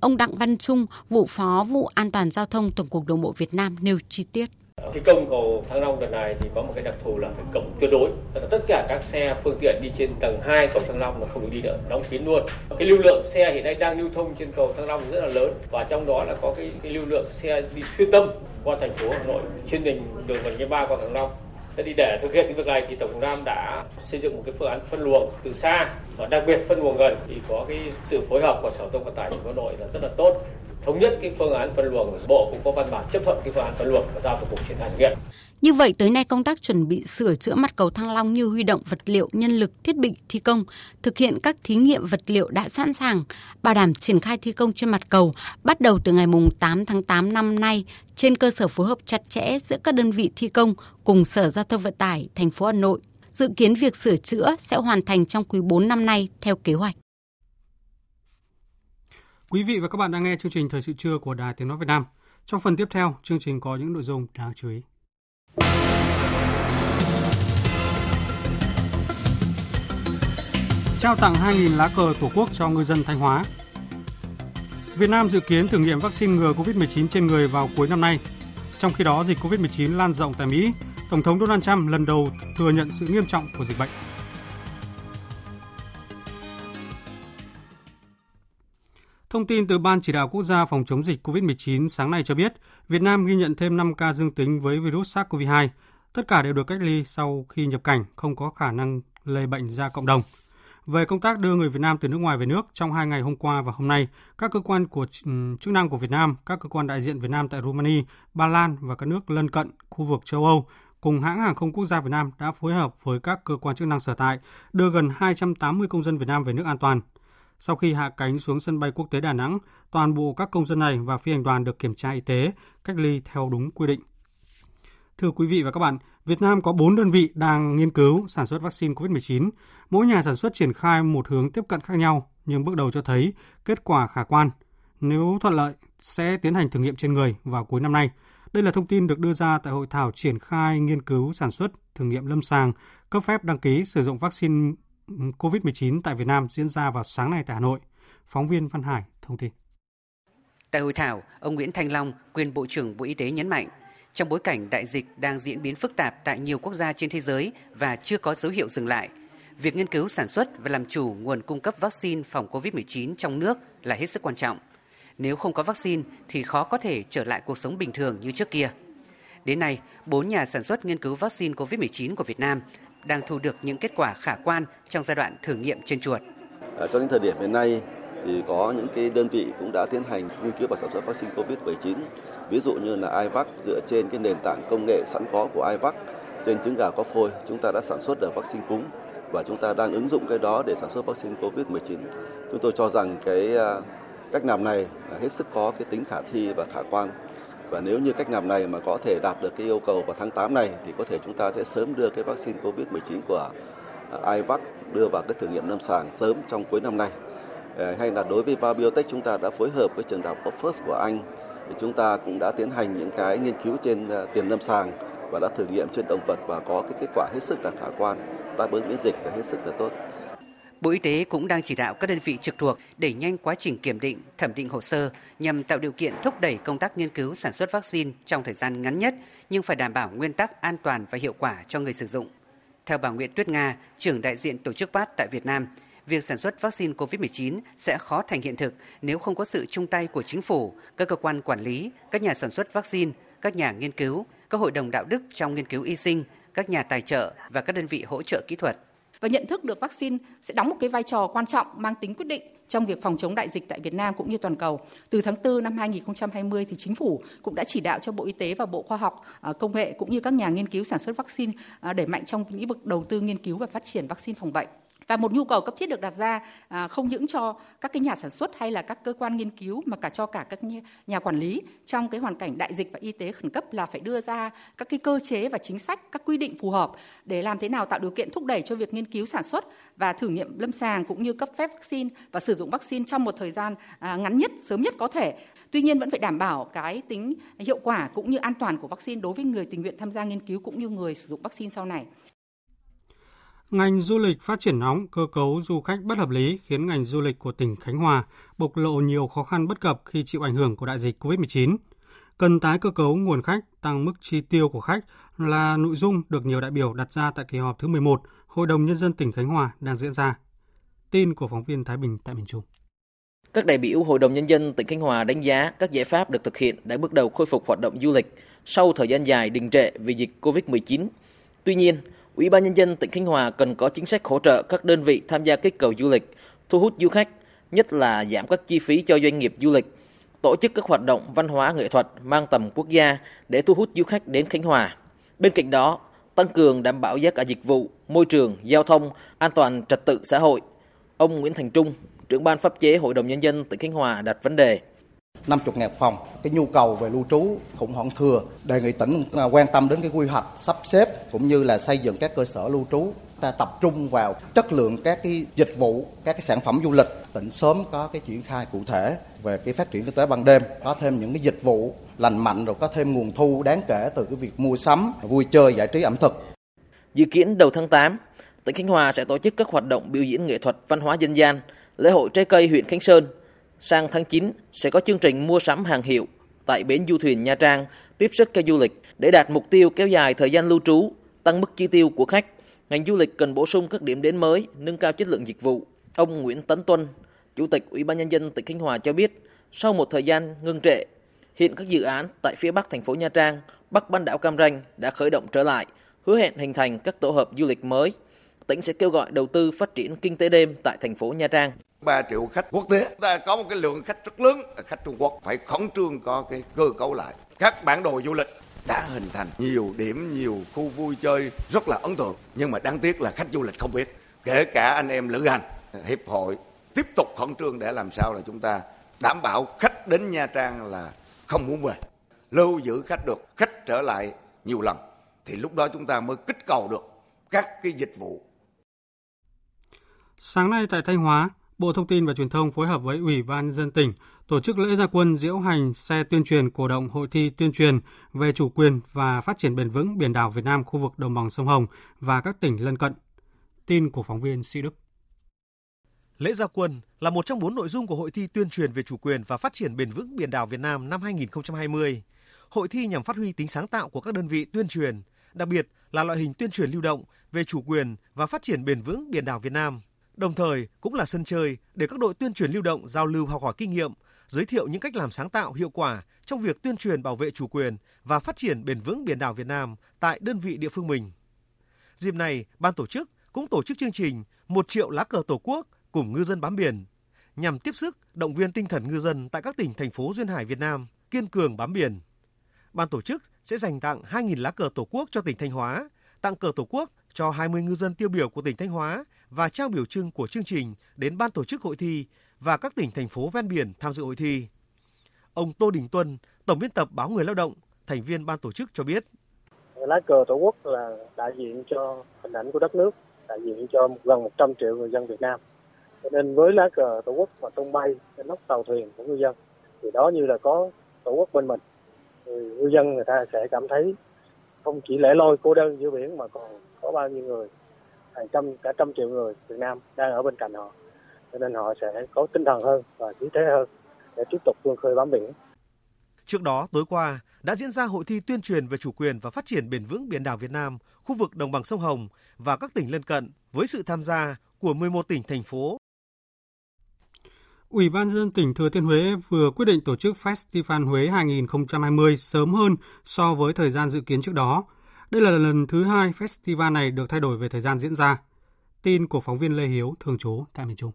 ông Đặng Văn Trung, vụ phó vụ an toàn giao thông Tổng cục Đường bộ Việt Nam nêu chi tiết. Thi công cầu Thăng Long đợt này thì có một cái đặc thù là phải cổng tuyệt đối, tức là tất cả các xe phương tiện đi trên tầng 2 cầu Thăng Long là không được đi nữa, đóng kín luôn. Cái lưu lượng xe hiện nay đang lưu thông trên cầu Thăng Long rất là lớn và trong đó là có cái, cái lưu lượng xe đi xuyên tâm qua thành phố Hà Nội trên đường đường vành đai ba qua Thăng Long. Thế thì để thực hiện cái việc này thì Tổng cục Nam đã xây dựng một cái phương án phân luồng từ xa và đặc biệt phân luồng gần thì có cái sự phối hợp của Sở Thông Vận tải thành phố Hà Nội là rất là tốt thống nhất cái phương án phân luồng bộ cũng có văn bản chấp thuận cái phương án phân luồng và giao tổng cục triển khai thực hiện như vậy tới nay công tác chuẩn bị sửa chữa mặt cầu Thăng Long như huy động vật liệu, nhân lực, thiết bị thi công, thực hiện các thí nghiệm vật liệu đã sẵn sàng, bảo đảm triển khai thi công trên mặt cầu bắt đầu từ ngày 8 tháng 8 năm nay trên cơ sở phối hợp chặt chẽ giữa các đơn vị thi công cùng Sở Giao thông Vận tải thành phố Hà Nội. Dự kiến việc sửa chữa sẽ hoàn thành trong quý 4 năm nay theo kế hoạch. Quý vị và các bạn đang nghe chương trình Thời sự trưa của Đài Tiếng Nói Việt Nam. Trong phần tiếp theo, chương trình có những nội dung đáng chú ý. Trao tặng 2.000 lá cờ Tổ quốc cho ngư dân Thanh Hóa. Việt Nam dự kiến thử nghiệm vaccine ngừa COVID-19 trên người vào cuối năm nay. Trong khi đó, dịch COVID-19 lan rộng tại Mỹ, Tổng thống Donald Trump lần đầu thừa nhận sự nghiêm trọng của dịch bệnh. Thông tin từ Ban Chỉ đạo Quốc gia phòng chống dịch COVID-19 sáng nay cho biết, Việt Nam ghi nhận thêm 5 ca dương tính với virus SARS-CoV-2. Tất cả đều được cách ly sau khi nhập cảnh, không có khả năng lây bệnh ra cộng đồng. Về công tác đưa người Việt Nam từ nước ngoài về nước, trong hai ngày hôm qua và hôm nay, các cơ quan của ừ, chức năng của Việt Nam, các cơ quan đại diện Việt Nam tại Romania, Ba Lan và các nước lân cận khu vực châu Âu cùng hãng hàng không quốc gia Việt Nam đã phối hợp với các cơ quan chức năng sở tại đưa gần 280 công dân Việt Nam về nước an toàn. Sau khi hạ cánh xuống sân bay quốc tế Đà Nẵng, toàn bộ các công dân này và phi hành đoàn được kiểm tra y tế, cách ly theo đúng quy định. Thưa quý vị và các bạn, Việt Nam có 4 đơn vị đang nghiên cứu sản xuất vaccine COVID-19. Mỗi nhà sản xuất triển khai một hướng tiếp cận khác nhau, nhưng bước đầu cho thấy kết quả khả quan. Nếu thuận lợi, sẽ tiến hành thử nghiệm trên người vào cuối năm nay. Đây là thông tin được đưa ra tại hội thảo triển khai nghiên cứu sản xuất, thử nghiệm lâm sàng, cấp phép đăng ký sử dụng vaccine COVID-19 tại Việt Nam diễn ra vào sáng nay tại Hà Nội. Phóng viên Văn Hải thông tin. Tại hội thảo, ông Nguyễn Thanh Long, quyền Bộ trưởng Bộ Y tế nhấn mạnh, trong bối cảnh đại dịch đang diễn biến phức tạp tại nhiều quốc gia trên thế giới và chưa có dấu hiệu dừng lại, việc nghiên cứu sản xuất và làm chủ nguồn cung cấp vaccine phòng COVID-19 trong nước là hết sức quan trọng. Nếu không có vaccine thì khó có thể trở lại cuộc sống bình thường như trước kia. Đến nay, bốn nhà sản xuất nghiên cứu vaccine COVID-19 của Việt Nam đang thu được những kết quả khả quan trong giai đoạn thử nghiệm trên chuột. À, cho đến thời điểm hiện nay thì có những cái đơn vị cũng đã tiến hành nghiên cứu và sản xuất vaccine COVID-19. Ví dụ như là IVAC dựa trên cái nền tảng công nghệ sẵn có của IVAC trên trứng gà có phôi, chúng ta đã sản xuất được vaccine cúm và chúng ta đang ứng dụng cái đó để sản xuất vaccine COVID-19. Chúng tôi cho rằng cái à, cách làm này là hết sức có cái tính khả thi và khả quan và nếu như cách làm này mà có thể đạt được cái yêu cầu vào tháng 8 này thì có thể chúng ta sẽ sớm đưa cái vaccine COVID-19 của à, IVAC đưa vào cái thử nghiệm lâm sàng sớm trong cuối năm nay. Ờ, hay là đối với Biotech chúng ta đã phối hợp với trường đại học Oxford của Anh thì chúng ta cũng đã tiến hành những cái nghiên cứu trên ờ, tiền lâm sàng và đã thử nghiệm trên động vật và có cái kết quả hết sức là khả quan, đáp ứng miễn dịch là hết sức là tốt. Bộ Y tế cũng đang chỉ đạo các đơn vị trực thuộc đẩy nhanh quá trình kiểm định, thẩm định hồ sơ nhằm tạo điều kiện thúc đẩy công tác nghiên cứu sản xuất vaccine trong thời gian ngắn nhất nhưng phải đảm bảo nguyên tắc an toàn và hiệu quả cho người sử dụng. Theo bà Nguyễn Tuyết Nga, trưởng đại diện tổ chức PAT tại Việt Nam, việc sản xuất vaccine COVID-19 sẽ khó thành hiện thực nếu không có sự chung tay của chính phủ, các cơ quan quản lý, các nhà sản xuất vaccine, các nhà nghiên cứu, các hội đồng đạo đức trong nghiên cứu y sinh, các nhà tài trợ và các đơn vị hỗ trợ kỹ thuật và nhận thức được vaccine sẽ đóng một cái vai trò quan trọng, mang tính quyết định trong việc phòng chống đại dịch tại Việt Nam cũng như toàn cầu. Từ tháng 4 năm 2020 thì chính phủ cũng đã chỉ đạo cho Bộ Y tế và Bộ Khoa học à, Công nghệ cũng như các nhà nghiên cứu sản xuất vaccine để đẩy mạnh trong lĩnh vực đầu tư nghiên cứu và phát triển vaccine phòng bệnh và một nhu cầu cấp thiết được đặt ra à, không những cho các cái nhà sản xuất hay là các cơ quan nghiên cứu mà cả cho cả các nhà quản lý trong cái hoàn cảnh đại dịch và y tế khẩn cấp là phải đưa ra các cái cơ chế và chính sách các quy định phù hợp để làm thế nào tạo điều kiện thúc đẩy cho việc nghiên cứu sản xuất và thử nghiệm lâm sàng cũng như cấp phép vaccine và sử dụng vaccine trong một thời gian à, ngắn nhất sớm nhất có thể. Tuy nhiên vẫn phải đảm bảo cái tính hiệu quả cũng như an toàn của vaccine đối với người tình nguyện tham gia nghiên cứu cũng như người sử dụng vaccine sau này. Ngành du lịch phát triển nóng, cơ cấu du khách bất hợp lý khiến ngành du lịch của tỉnh Khánh Hòa bộc lộ nhiều khó khăn bất cập khi chịu ảnh hưởng của đại dịch COVID-19. Cần tái cơ cấu nguồn khách, tăng mức chi tiêu của khách là nội dung được nhiều đại biểu đặt ra tại kỳ họp thứ 11 Hội đồng Nhân dân tỉnh Khánh Hòa đang diễn ra. Tin của phóng viên Thái Bình tại miền Trung. Các đại biểu Hội đồng Nhân dân tỉnh Khánh Hòa đánh giá các giải pháp được thực hiện đã bước đầu khôi phục hoạt động du lịch sau thời gian dài đình trệ vì dịch COVID-19. Tuy nhiên, Ủy ban Nhân dân tỉnh Khánh Hòa cần có chính sách hỗ trợ các đơn vị tham gia kích cầu du lịch, thu hút du khách, nhất là giảm các chi phí cho doanh nghiệp du lịch, tổ chức các hoạt động văn hóa nghệ thuật mang tầm quốc gia để thu hút du khách đến Khánh Hòa. Bên cạnh đó, tăng cường đảm bảo giá cả dịch vụ, môi trường, giao thông, an toàn trật tự xã hội. Ông Nguyễn Thành Trung, trưởng ban pháp chế Hội đồng Nhân dân tỉnh Khánh Hòa đặt vấn đề. 50 ngàn phòng, cái nhu cầu về lưu trú cũng hoảng thừa. Đề nghị tỉnh à, quan tâm đến cái quy hoạch sắp xếp cũng như là xây dựng các cơ sở lưu trú ta tập trung vào chất lượng các cái dịch vụ, các cái sản phẩm du lịch, tỉnh sớm có cái triển khai cụ thể về cái phát triển kinh tế ban đêm, có thêm những cái dịch vụ lành mạnh rồi có thêm nguồn thu đáng kể từ cái việc mua sắm, vui chơi, giải trí ẩm thực. Dự kiến đầu tháng 8, tỉnh Khánh Hòa sẽ tổ chức các hoạt động biểu diễn nghệ thuật văn hóa dân gian, lễ hội trái cây huyện Khánh Sơn. Sang tháng 9 sẽ có chương trình mua sắm hàng hiệu tại bến du thuyền Nha Trang tiếp sức cho du lịch để đạt mục tiêu kéo dài thời gian lưu trú, tăng mức chi tiêu của khách. Ngành du lịch cần bổ sung các điểm đến mới, nâng cao chất lượng dịch vụ. Ông Nguyễn Tấn Tuân, Chủ tịch Ủy ban nhân dân tỉnh Khánh Hòa cho biết, sau một thời gian ngưng trệ, hiện các dự án tại phía Bắc thành phố Nha Trang, Bắc bán đảo Cam Ranh đã khởi động trở lại, hứa hẹn hình thành các tổ hợp du lịch mới. Tỉnh sẽ kêu gọi đầu tư phát triển kinh tế đêm tại thành phố Nha Trang. 3 triệu khách quốc tế, ta có một cái lượng khách rất lớn, khách Trung Quốc phải khẩn trương có cái cơ cấu lại. Các bản đồ du lịch đã hình thành nhiều điểm, nhiều khu vui chơi rất là ấn tượng. Nhưng mà đáng tiếc là khách du lịch không biết. Kể cả anh em lữ hành, hiệp hội tiếp tục khẩn trương để làm sao là chúng ta đảm bảo khách đến Nha Trang là không muốn về. Lưu giữ khách được, khách trở lại nhiều lần. Thì lúc đó chúng ta mới kích cầu được các cái dịch vụ. Sáng nay tại Thanh Hóa, Bộ Thông tin và Truyền thông phối hợp với Ủy ban dân tỉnh tổ chức lễ gia quân diễu hành xe tuyên truyền cổ động hội thi tuyên truyền về chủ quyền và phát triển bền vững biển đảo Việt Nam khu vực đồng bằng sông Hồng và các tỉnh lân cận. Tin của phóng viên Sĩ Đức. Lễ gia quân là một trong bốn nội dung của hội thi tuyên truyền về chủ quyền và phát triển bền vững biển đảo Việt Nam năm 2020. Hội thi nhằm phát huy tính sáng tạo của các đơn vị tuyên truyền, đặc biệt là loại hình tuyên truyền lưu động về chủ quyền và phát triển bền vững biển đảo Việt Nam – Đồng thời cũng là sân chơi để các đội tuyên truyền lưu động giao lưu học hỏi kinh nghiệm, giới thiệu những cách làm sáng tạo hiệu quả trong việc tuyên truyền bảo vệ chủ quyền và phát triển bền vững biển đảo Việt Nam tại đơn vị địa phương mình. Dịp này, ban tổ chức cũng tổ chức chương trình một triệu lá cờ Tổ quốc cùng ngư dân bám biển nhằm tiếp sức động viên tinh thần ngư dân tại các tỉnh thành phố duyên hải Việt Nam kiên cường bám biển. Ban tổ chức sẽ dành tặng 2.000 lá cờ Tổ quốc cho tỉnh Thanh Hóa, tặng cờ Tổ quốc cho 20 ngư dân tiêu biểu của tỉnh Thanh Hóa và trao biểu trưng của chương trình đến ban tổ chức hội thi và các tỉnh thành phố ven biển tham dự hội thi. Ông Tô Đình Tuân, tổng biên tập báo Người Lao động, thành viên ban tổ chức cho biết. Lá cờ Tổ quốc là đại diện cho hình ảnh của đất nước, đại diện cho gần 100 triệu người dân Việt Nam. Cho nên với lá cờ Tổ quốc mà tung bay trên nóc tàu thuyền của ngư dân thì đó như là có Tổ quốc bên mình. Thì ngư dân người ta sẽ cảm thấy không chỉ lẻ loi cô đơn giữa biển mà còn có bao nhiêu người hàng trăm cả trăm triệu người Việt Nam đang ở bên cạnh họ cho nên họ sẽ có tinh thần hơn và khí thế hơn để tiếp tục vươn khơi bám biển. Trước đó, tối qua đã diễn ra hội thi tuyên truyền về chủ quyền và phát triển bền vững biển đảo Việt Nam, khu vực đồng bằng sông Hồng và các tỉnh lân cận với sự tham gia của 11 tỉnh thành phố. Ủy ban dân tỉnh Thừa Thiên Huế vừa quyết định tổ chức Festival Huế 2020 sớm hơn so với thời gian dự kiến trước đó đây là lần thứ hai festival này được thay đổi về thời gian diễn ra. Tin của phóng viên Lê Hiếu, thường trú tại miền Trung.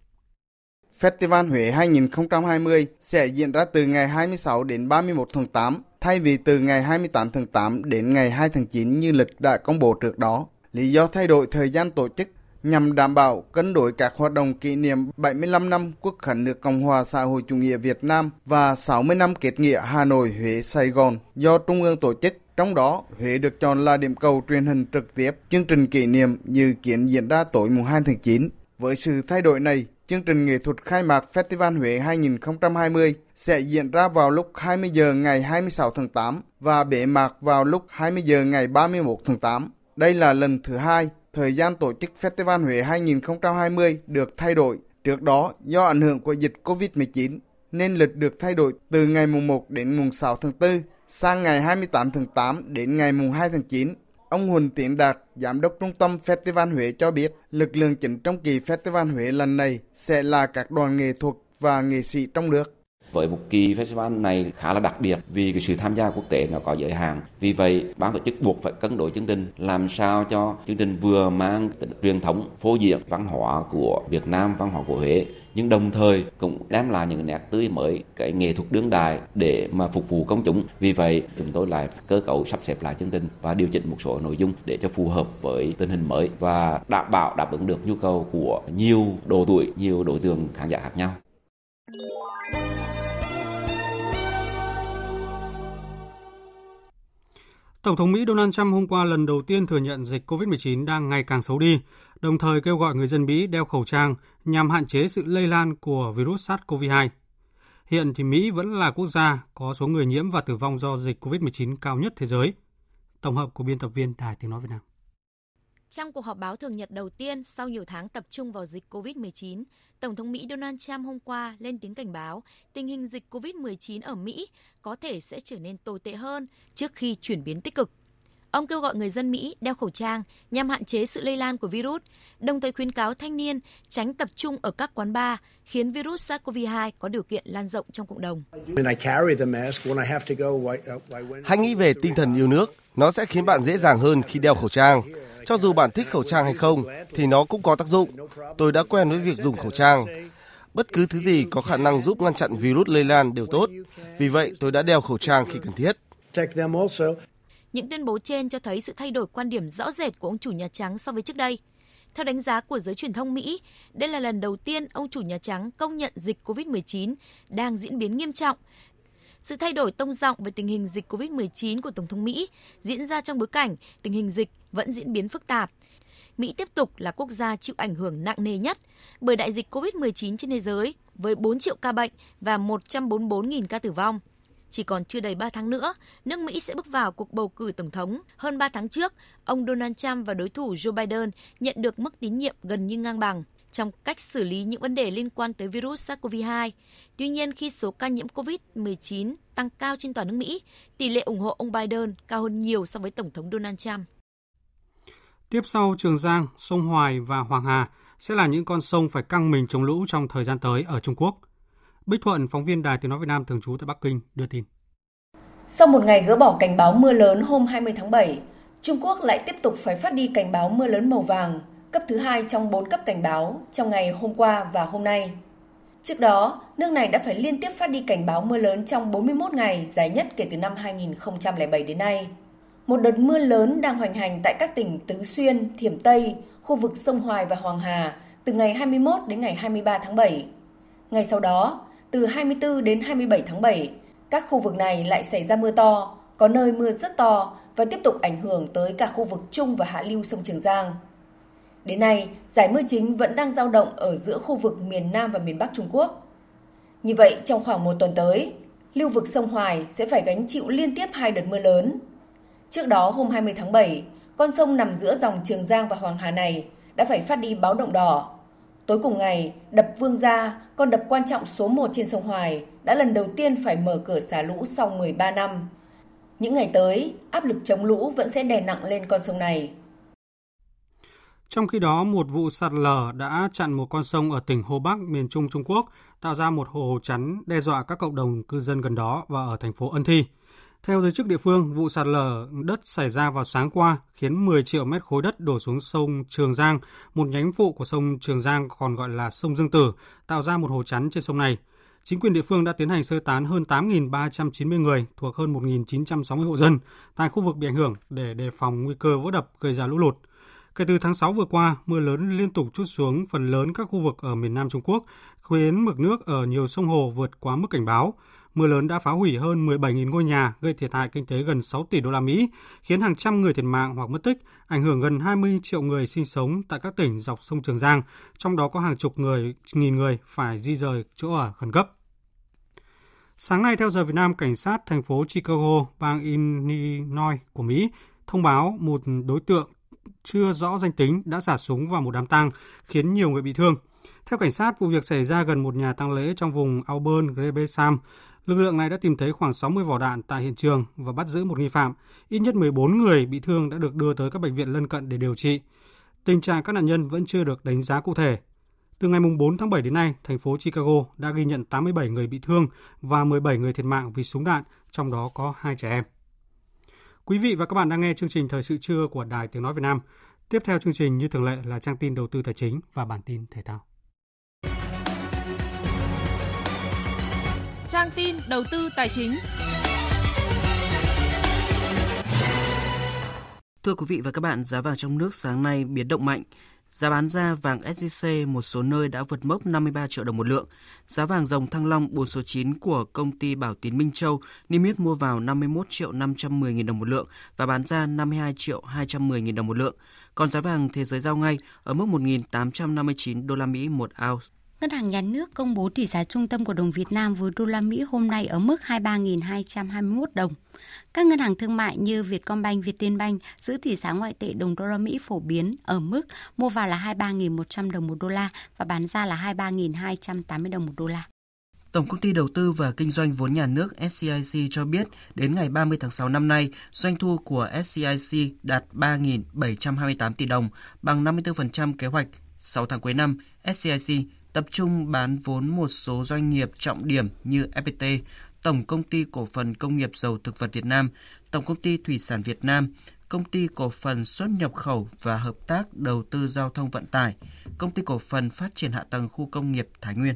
Festival Huế 2020 sẽ diễn ra từ ngày 26 đến 31 tháng 8, thay vì từ ngày 28 tháng 8 đến ngày 2 tháng 9 như lịch đã công bố trước đó. Lý do thay đổi thời gian tổ chức nhằm đảm bảo cân đối các hoạt động kỷ niệm 75 năm Quốc khánh nước Cộng hòa xã hội chủ nghĩa Việt Nam và 60 năm kết nghĩa Hà Nội, Huế, Sài Gòn do Trung ương tổ chức trong đó, Huế được chọn là điểm cầu truyền hình trực tiếp chương trình kỷ niệm dự kiến diễn ra tối mùng 2 tháng 9. Với sự thay đổi này, chương trình nghệ thuật khai mạc Festival Huế 2020 sẽ diễn ra vào lúc 20 giờ ngày 26 tháng 8 và bế mạc vào lúc 20 giờ ngày 31 tháng 8. Đây là lần thứ hai thời gian tổ chức Festival Huế 2020 được thay đổi. Trước đó, do ảnh hưởng của dịch COVID-19, nên lịch được thay đổi từ ngày mùng 1 đến mùng 6 tháng 4 sang ngày 28 tháng 8 đến ngày mùng 2 tháng 9. Ông Huỳnh Tiến Đạt, Giám đốc Trung tâm Festival Huế cho biết, lực lượng chính trong kỳ Festival Huế lần này sẽ là các đoàn nghệ thuật và nghệ sĩ trong nước. Với một kỳ festival này khá là đặc biệt vì cái sự tham gia quốc tế nó có giới hạn. Vì vậy, ban tổ chức buộc phải cân đối chương trình làm sao cho chương trình vừa mang tính truyền thống phô diễn văn hóa của Việt Nam, văn hóa của Huế nhưng đồng thời cũng đem lại những nét tươi mới cái nghệ thuật đương đại để mà phục vụ công chúng vì vậy chúng tôi lại cơ cấu sắp xếp lại chương trình và điều chỉnh một số nội dung để cho phù hợp với tình hình mới và đảm bảo đáp ứng được nhu cầu của nhiều độ tuổi nhiều đối tượng khán giả khác nhau Tổng thống Mỹ Donald Trump hôm qua lần đầu tiên thừa nhận dịch COVID-19 đang ngày càng xấu đi, đồng thời kêu gọi người dân Mỹ đeo khẩu trang nhằm hạn chế sự lây lan của virus SARS-CoV-2. Hiện thì Mỹ vẫn là quốc gia có số người nhiễm và tử vong do dịch COVID-19 cao nhất thế giới. Tổng hợp của biên tập viên Đài Tiếng Nói Việt Nam. Trong cuộc họp báo thường nhật đầu tiên sau nhiều tháng tập trung vào dịch COVID-19, Tổng thống Mỹ Donald Trump hôm qua lên tiếng cảnh báo tình hình dịch COVID-19 ở Mỹ có thể sẽ trở nên tồi tệ hơn trước khi chuyển biến tích cực. Ông kêu gọi người dân Mỹ đeo khẩu trang nhằm hạn chế sự lây lan của virus, đồng thời khuyến cáo thanh niên tránh tập trung ở các quán bar, khiến virus SARS-CoV-2 có điều kiện lan rộng trong cộng đồng. Hãy nghĩ về tinh thần yêu nước, nó sẽ khiến bạn dễ dàng hơn khi đeo khẩu trang. Cho dù bạn thích khẩu trang hay không, thì nó cũng có tác dụng. Tôi đã quen với việc dùng khẩu trang. Bất cứ thứ gì có khả năng giúp ngăn chặn virus lây lan đều tốt. Vì vậy, tôi đã đeo khẩu trang khi cần thiết. Những tuyên bố trên cho thấy sự thay đổi quan điểm rõ rệt của ông chủ Nhà Trắng so với trước đây. Theo đánh giá của giới truyền thông Mỹ, đây là lần đầu tiên ông chủ Nhà Trắng công nhận dịch COVID-19 đang diễn biến nghiêm trọng. Sự thay đổi tông giọng về tình hình dịch COVID-19 của Tổng thống Mỹ diễn ra trong bối cảnh tình hình dịch vẫn diễn biến phức tạp. Mỹ tiếp tục là quốc gia chịu ảnh hưởng nặng nề nhất bởi đại dịch COVID-19 trên thế giới với 4 triệu ca bệnh và 144.000 ca tử vong. Chỉ còn chưa đầy 3 tháng nữa, nước Mỹ sẽ bước vào cuộc bầu cử tổng thống. Hơn 3 tháng trước, ông Donald Trump và đối thủ Joe Biden nhận được mức tín nhiệm gần như ngang bằng trong cách xử lý những vấn đề liên quan tới virus SARS-CoV-2. Tuy nhiên, khi số ca nhiễm COVID-19 tăng cao trên toàn nước Mỹ, tỷ lệ ủng hộ ông Biden cao hơn nhiều so với Tổng thống Donald Trump. Tiếp sau Trường Giang, sông Hoài và Hoàng Hà sẽ là những con sông phải căng mình chống lũ trong thời gian tới ở Trung Quốc. Bích Thuận, phóng viên Đài Tiếng Nói Việt Nam thường trú tại Bắc Kinh, đưa tin. Sau một ngày gỡ bỏ cảnh báo mưa lớn hôm 20 tháng 7, Trung Quốc lại tiếp tục phải phát đi cảnh báo mưa lớn màu vàng, cấp thứ hai trong 4 cấp cảnh báo trong ngày hôm qua và hôm nay. Trước đó, nước này đã phải liên tiếp phát đi cảnh báo mưa lớn trong 41 ngày dài nhất kể từ năm 2007 đến nay. Một đợt mưa lớn đang hoành hành tại các tỉnh Tứ Xuyên, Thiểm Tây, khu vực sông Hoài và Hoàng Hà từ ngày 21 đến ngày 23 tháng 7. Ngày sau đó, từ 24 đến 27 tháng 7, các khu vực này lại xảy ra mưa to, có nơi mưa rất to và tiếp tục ảnh hưởng tới cả khu vực Trung và Hạ lưu sông Trường Giang. Đến nay, giải mưa chính vẫn đang dao động ở giữa khu vực miền Nam và miền Bắc Trung Quốc. Như vậy, trong khoảng một tuần tới, lưu vực sông Hoài sẽ phải gánh chịu liên tiếp hai đợt mưa lớn. Trước đó, hôm 20 tháng 7, con sông nằm giữa dòng Trường Giang và Hoàng Hà này đã phải phát đi báo động đỏ Tối cùng ngày, đập Vương Gia, con đập quan trọng số 1 trên sông Hoài, đã lần đầu tiên phải mở cửa xả lũ sau 13 năm. Những ngày tới, áp lực chống lũ vẫn sẽ đè nặng lên con sông này. Trong khi đó, một vụ sạt lở đã chặn một con sông ở tỉnh Hồ Bắc, miền Trung Trung Quốc, tạo ra một hồ chắn đe dọa các cộng đồng cư dân gần đó và ở thành phố Ân Thi. Theo giới chức địa phương, vụ sạt lở đất xảy ra vào sáng qua khiến 10 triệu mét khối đất đổ xuống sông Trường Giang, một nhánh phụ của sông Trường Giang còn gọi là sông Dương Tử, tạo ra một hồ chắn trên sông này. Chính quyền địa phương đã tiến hành sơ tán hơn 8.390 người thuộc hơn 1.960 hộ dân tại khu vực bị ảnh hưởng để đề phòng nguy cơ vỡ đập gây ra lũ lụt. Kể từ tháng 6 vừa qua, mưa lớn liên tục chút xuống phần lớn các khu vực ở miền Nam Trung Quốc, khiến mực nước ở nhiều sông hồ vượt quá mức cảnh báo. Mưa lớn đã phá hủy hơn 17.000 ngôi nhà, gây thiệt hại kinh tế gần 6 tỷ đô la Mỹ, khiến hàng trăm người thiệt mạng hoặc mất tích, ảnh hưởng gần 20 triệu người sinh sống tại các tỉnh dọc sông Trường Giang, trong đó có hàng chục người, nghìn người phải di rời chỗ ở khẩn cấp. Sáng nay theo giờ Việt Nam, cảnh sát thành phố Chicago, bang Illinois của Mỹ thông báo một đối tượng chưa rõ danh tính đã xả súng vào một đám tang, khiến nhiều người bị thương. Theo cảnh sát, vụ việc xảy ra gần một nhà tang lễ trong vùng Auburn, Grebesam. Lực lượng này đã tìm thấy khoảng 60 vỏ đạn tại hiện trường và bắt giữ một nghi phạm. Ít nhất 14 người bị thương đã được đưa tới các bệnh viện lân cận để điều trị. Tình trạng các nạn nhân vẫn chưa được đánh giá cụ thể. Từ ngày 4 tháng 7 đến nay, thành phố Chicago đã ghi nhận 87 người bị thương và 17 người thiệt mạng vì súng đạn, trong đó có hai trẻ em. Quý vị và các bạn đang nghe chương trình Thời sự trưa của Đài Tiếng Nói Việt Nam. Tiếp theo chương trình như thường lệ là trang tin đầu tư tài chính và bản tin thể thao. Trang tin đầu tư tài chính. Thưa quý vị và các bạn, giá vàng trong nước sáng nay biến động mạnh. Giá bán ra vàng SJC một số nơi đã vượt mốc 53 triệu đồng một lượng. Giá vàng dòng Thăng Long 4 số 9 của công ty Bảo Tín Minh Châu niêm yết mua vào 51 triệu 510 nghìn đồng một lượng và bán ra 52 triệu 210 nghìn đồng một lượng. Còn giá vàng thế giới giao ngay ở mức 1.859 đô la Mỹ một ounce. Ngân hàng Nhà nước công bố tỷ giá trung tâm của đồng Việt Nam với đô la Mỹ hôm nay ở mức 23.221 đồng. Các ngân hàng thương mại như Vietcombank, Vietinbank giữ tỷ giá ngoại tệ đồng đô la Mỹ phổ biến ở mức mua vào là 23.100 đồng một đô la và bán ra là 23.280 đồng một đô la. Tổng công ty đầu tư và kinh doanh vốn nhà nước SCIC cho biết đến ngày 30 tháng 6 năm nay, doanh thu của SCIC đạt 3.728 tỷ đồng, bằng 54% kế hoạch. 6 tháng cuối năm, SCIC tập trung bán vốn một số doanh nghiệp trọng điểm như FPT, Tổng Công ty Cổ phần Công nghiệp Dầu Thực vật Việt Nam, Tổng Công ty Thủy sản Việt Nam, Công ty Cổ phần Xuất nhập khẩu và Hợp tác Đầu tư Giao thông Vận tải, Công ty Cổ phần Phát triển Hạ tầng Khu công nghiệp Thái Nguyên.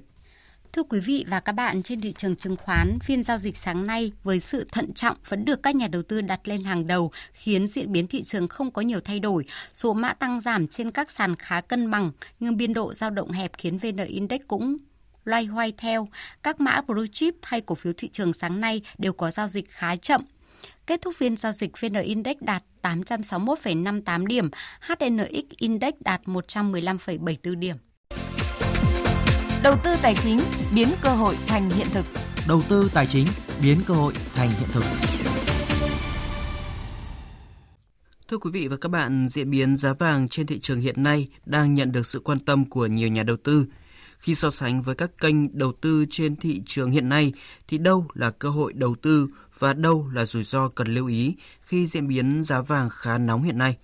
Thưa quý vị và các bạn, trên thị trường chứng khoán, phiên giao dịch sáng nay với sự thận trọng vẫn được các nhà đầu tư đặt lên hàng đầu, khiến diễn biến thị trường không có nhiều thay đổi. Số mã tăng giảm trên các sàn khá cân bằng, nhưng biên độ dao động hẹp khiến VN Index cũng loay hoay theo. Các mã blue chip hay cổ phiếu thị trường sáng nay đều có giao dịch khá chậm. Kết thúc phiên giao dịch VN Index đạt 861,58 điểm, HNX Index đạt 115,74 điểm. Đầu tư tài chính biến cơ hội thành hiện thực. Đầu tư tài chính biến cơ hội thành hiện thực. Thưa quý vị và các bạn, diễn biến giá vàng trên thị trường hiện nay đang nhận được sự quan tâm của nhiều nhà đầu tư. Khi so sánh với các kênh đầu tư trên thị trường hiện nay thì đâu là cơ hội đầu tư và đâu là rủi ro cần lưu ý khi diễn biến giá vàng khá nóng hiện nay.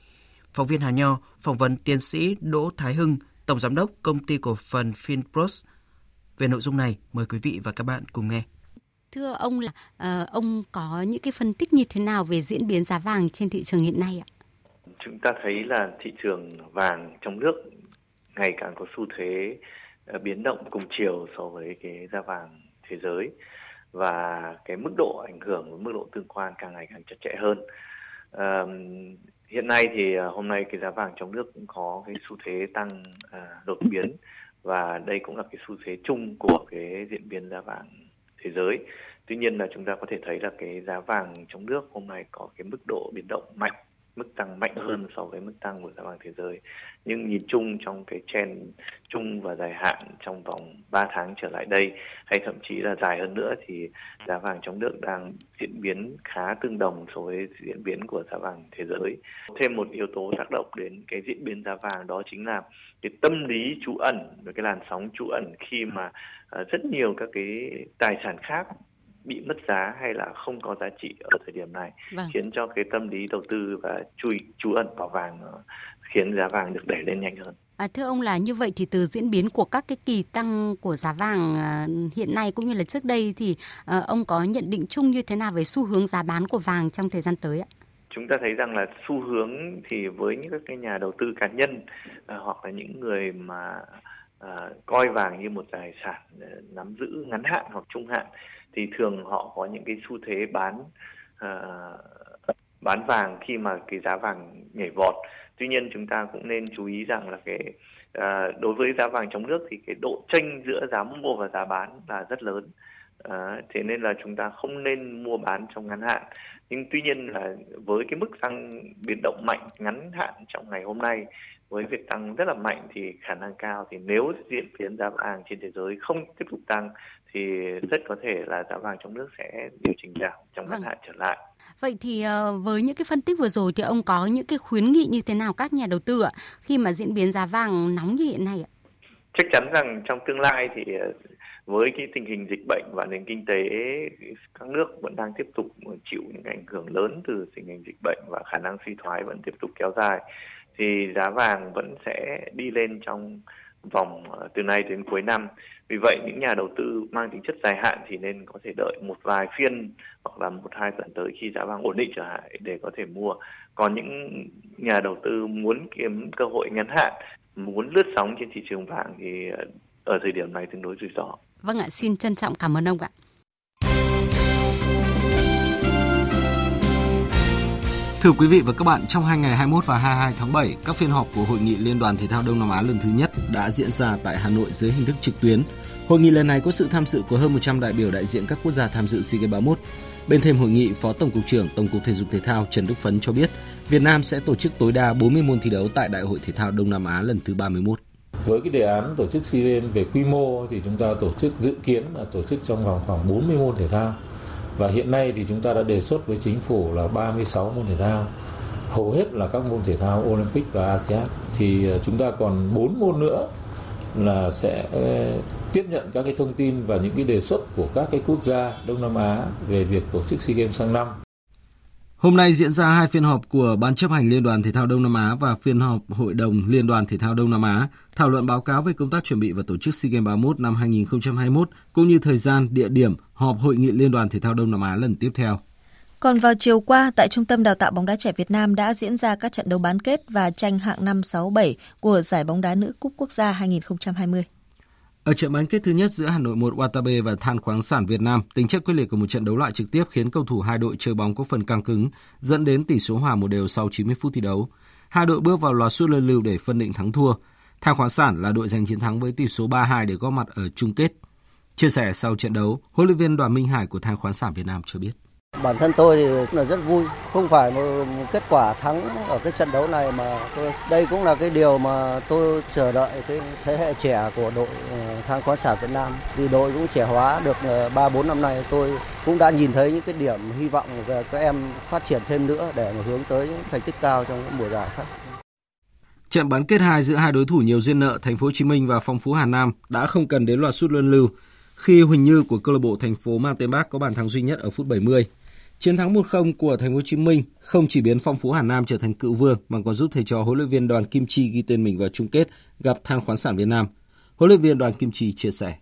Phóng viên Hà Nho phỏng vấn tiến sĩ Đỗ Thái Hưng, Tổng Giám đốc Công ty Cổ phần Finpros. Về nội dung này, mời quý vị và các bạn cùng nghe. Thưa ông là uh, ông có những cái phân tích như thế nào về diễn biến giá vàng trên thị trường hiện nay ạ? Chúng ta thấy là thị trường vàng trong nước ngày càng có xu thế Ờ, biến động cùng chiều so với cái giá vàng thế giới và cái mức độ ảnh hưởng và mức độ tương quan càng ngày càng chặt chẽ hơn. À, hiện nay thì ờ, hôm nay cái giá vàng trong nước cũng có cái xu thế tăng à, đột biến và đây cũng là cái xu thế chung của cái diễn biến giá vàng thế giới. Tuy nhiên là chúng ta có thể thấy là cái giá vàng trong nước hôm nay có cái mức độ biến động mạnh, mức tăng mạnh hơn so với mức tăng của giá vàng thế giới. Nhưng nhìn chung trong cái trend chung và dài hạn trong vòng 3 tháng trở lại đây hay thậm chí là dài hơn nữa thì giá vàng trong nước đang diễn biến khá tương đồng so với diễn biến của giá vàng thế giới. Thêm một yếu tố tác động đến cái diễn biến giá vàng đó chính là cái tâm lý trú ẩn và cái làn sóng trú ẩn khi mà uh, rất nhiều các cái tài sản khác bị mất giá hay là không có giá trị ở thời điểm này vâng. khiến cho cái tâm lý đầu tư và chui trú ẩn vào vàng uh, khiến giá vàng được đẩy lên nhanh hơn. À, thưa ông là như vậy thì từ diễn biến của các cái kỳ tăng của giá vàng à, hiện nay cũng như là trước đây thì à, ông có nhận định chung như thế nào về xu hướng giá bán của vàng trong thời gian tới ạ? Chúng ta thấy rằng là xu hướng thì với những các cái nhà đầu tư cá nhân à, hoặc là những người mà à, coi vàng như một tài sản à, nắm giữ ngắn hạn hoặc trung hạn thì thường họ có những cái xu thế bán uh, bán vàng khi mà cái giá vàng nhảy vọt. Tuy nhiên chúng ta cũng nên chú ý rằng là cái à, đối với giá vàng trong nước thì cái độ chênh giữa giá mua và giá bán là rất lớn. À, thế nên là chúng ta không nên mua bán trong ngắn hạn. Nhưng tuy nhiên là với cái mức tăng biến động mạnh ngắn hạn trong ngày hôm nay với việc tăng rất là mạnh thì khả năng cao thì nếu diễn biến giá vàng trên thế giới không tiếp tục tăng thì rất có thể là giá vàng trong nước sẽ điều chỉnh giảm trong ngắn vâng. hạn trở lại. Vậy thì ờ, với những cái phân tích vừa rồi thì ông có những cái khuyến nghị như thế nào các nhà đầu tư ạ khi mà diễn biến giá vàng nóng như hiện nay ạ? Chắc chắn rằng trong tương lai thì ờ, với cái tình hình dịch bệnh và nền kinh tế các nước vẫn đang tiếp tục chịu những ảnh hưởng lớn từ tình hình dịch bệnh và khả năng suy thoái vẫn tiếp tục kéo dài thì giá vàng vẫn sẽ đi lên trong vòng ờ, từ nay đến cuối năm. Vì vậy những nhà đầu tư mang tính chất dài hạn thì nên có thể đợi một vài phiên hoặc là một hai tuần tới khi giá vàng ổn định trở lại để có thể mua. Còn những nhà đầu tư muốn kiếm cơ hội ngắn hạn, muốn lướt sóng trên thị trường vàng thì ờ, ở thời điểm này tương đối rủi ro. Vâng ạ, xin trân trọng cảm ơn ông ạ. Thưa quý vị và các bạn, trong hai ngày 21 và 22 tháng 7, các phiên họp của Hội nghị Liên đoàn Thể thao Đông Nam Á lần thứ nhất đã diễn ra tại Hà Nội dưới hình thức trực tuyến. Hội nghị lần này có sự tham dự của hơn 100 đại biểu đại diện các quốc gia tham dự SEA Games 31. Bên thêm hội nghị, Phó Tổng cục trưởng Tổng cục Thể dục Thể thao Trần Đức Phấn cho biết, Việt Nam sẽ tổ chức tối đa 40 môn thi đấu tại Đại hội Thể thao Đông Nam Á lần thứ 31. Với cái đề án tổ chức SEA Games về quy mô thì chúng ta tổ chức dự kiến là tổ chức trong vòng khoảng 40 môn thể thao. Và hiện nay thì chúng ta đã đề xuất với chính phủ là 36 môn thể thao. Hầu hết là các môn thể thao Olympic và ASEAN. Thì ờ, chúng ta còn 4 môn nữa là sẽ ờ, tiếp nhận các cái thông tin và những cái đề xuất của các cái quốc gia Đông Nam Á về việc tổ chức SEA Games sang năm. Hôm nay diễn ra hai phiên họp của Ban chấp hành Liên đoàn Thể thao Đông Nam Á và phiên họp Hội đồng Liên đoàn Thể thao Đông Nam Á thảo luận báo cáo về công tác chuẩn bị và tổ chức SEA Games 31 năm 2021 cũng như thời gian, địa điểm họp Hội nghị Liên đoàn Thể thao Đông Nam Á lần tiếp theo. Còn vào chiều qua, tại Trung tâm Đào tạo bóng đá trẻ Việt Nam đã diễn ra các trận đấu bán kết và tranh hạng 5 6 7 của giải bóng đá nữ Cúp Quốc gia 2020. Ở trận bán kết thứ nhất giữa Hà Nội 1 Watabe và Than khoáng sản Việt Nam, tính chất quyết liệt của một trận đấu loại trực tiếp khiến cầu thủ hai đội chơi bóng có phần căng cứng, dẫn đến tỷ số hòa một đều sau 90 phút thi đấu. Hai đội bước vào loạt sút luân lưu để phân định thắng thua. Than khoáng sản là đội giành chiến thắng với tỷ số 3-2 để góp mặt ở chung kết. Chia sẻ sau trận đấu, huấn luyện viên Đoàn Minh Hải của Than khoáng sản Việt Nam cho biết. Bản thân tôi thì cũng là rất vui, không phải một kết quả thắng ở cái trận đấu này mà tôi, đây cũng là cái điều mà tôi chờ đợi cái thế hệ trẻ của đội ờ, Thang than khoáng sản Việt Nam. Vì đội cũng trẻ hóa được ờ, 3 4 năm nay tôi cũng đã nhìn thấy những cái điểm hy vọng về các em phát triển thêm nữa để mà hướng tới thành tích cao trong những mùa giải khác. Trận bán kết 2 giữa hai đối thủ nhiều duyên nợ Thành phố Hồ Chí Minh và Phong Phú Hà Nam đã không cần đến loạt sút luân lưu khi Huỳnh Như của câu lạc bộ thành phố mang tên Bác có bàn thắng duy nhất ở phút 70. Chiến thắng 1-0 của Thành phố Hồ Chí Minh không chỉ biến Phong Phú Hà Nam trở thành cựu vương mà còn giúp thầy trò huấn luyện viên Đoàn Kim Chi ghi tên mình vào chung kết gặp Than khoáng sản Việt Nam. Huấn luyện viên Đoàn Kim Chi chia sẻ.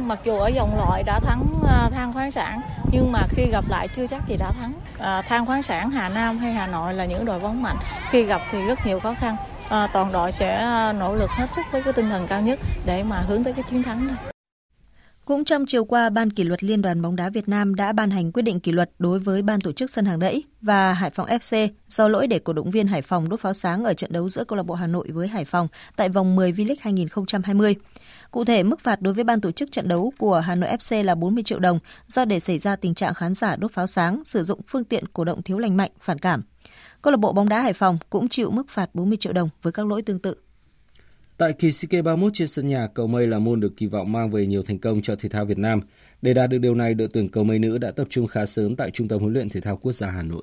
Mặc dù ở vòng loại đã thắng à, than khoáng sản nhưng mà khi gặp lại chưa chắc gì đã thắng. À, than khoáng sản Hà Nam hay Hà Nội là những đội bóng mạnh. Khi gặp thì rất nhiều khó khăn. À, toàn đội sẽ à, nỗ lực hết sức với cái tinh thần cao nhất để mà hướng tới cái chiến thắng này. Cũng trong chiều qua, Ban kỷ luật Liên đoàn bóng đá Việt Nam đã ban hành quyết định kỷ luật đối với ban tổ chức sân hàng đẫy và Hải Phòng FC do lỗi để cổ động viên Hải Phòng đốt pháo sáng ở trận đấu giữa câu lạc bộ Hà Nội với Hải Phòng tại vòng 10 V-League 2020. Cụ thể, mức phạt đối với ban tổ chức trận đấu của Hà Nội FC là 40 triệu đồng do để xảy ra tình trạng khán giả đốt pháo sáng, sử dụng phương tiện cổ động thiếu lành mạnh, phản cảm. Câu lạc bộ bóng đá Hải Phòng cũng chịu mức phạt 40 triệu đồng với các lỗi tương tự. Tại kỳ SEA Games 31 trên sân nhà, cầu mây là môn được kỳ vọng mang về nhiều thành công cho thể thao Việt Nam. Để đạt được điều này, đội tuyển cầu mây nữ đã tập trung khá sớm tại Trung tâm huấn luyện thể thao quốc gia Hà Nội.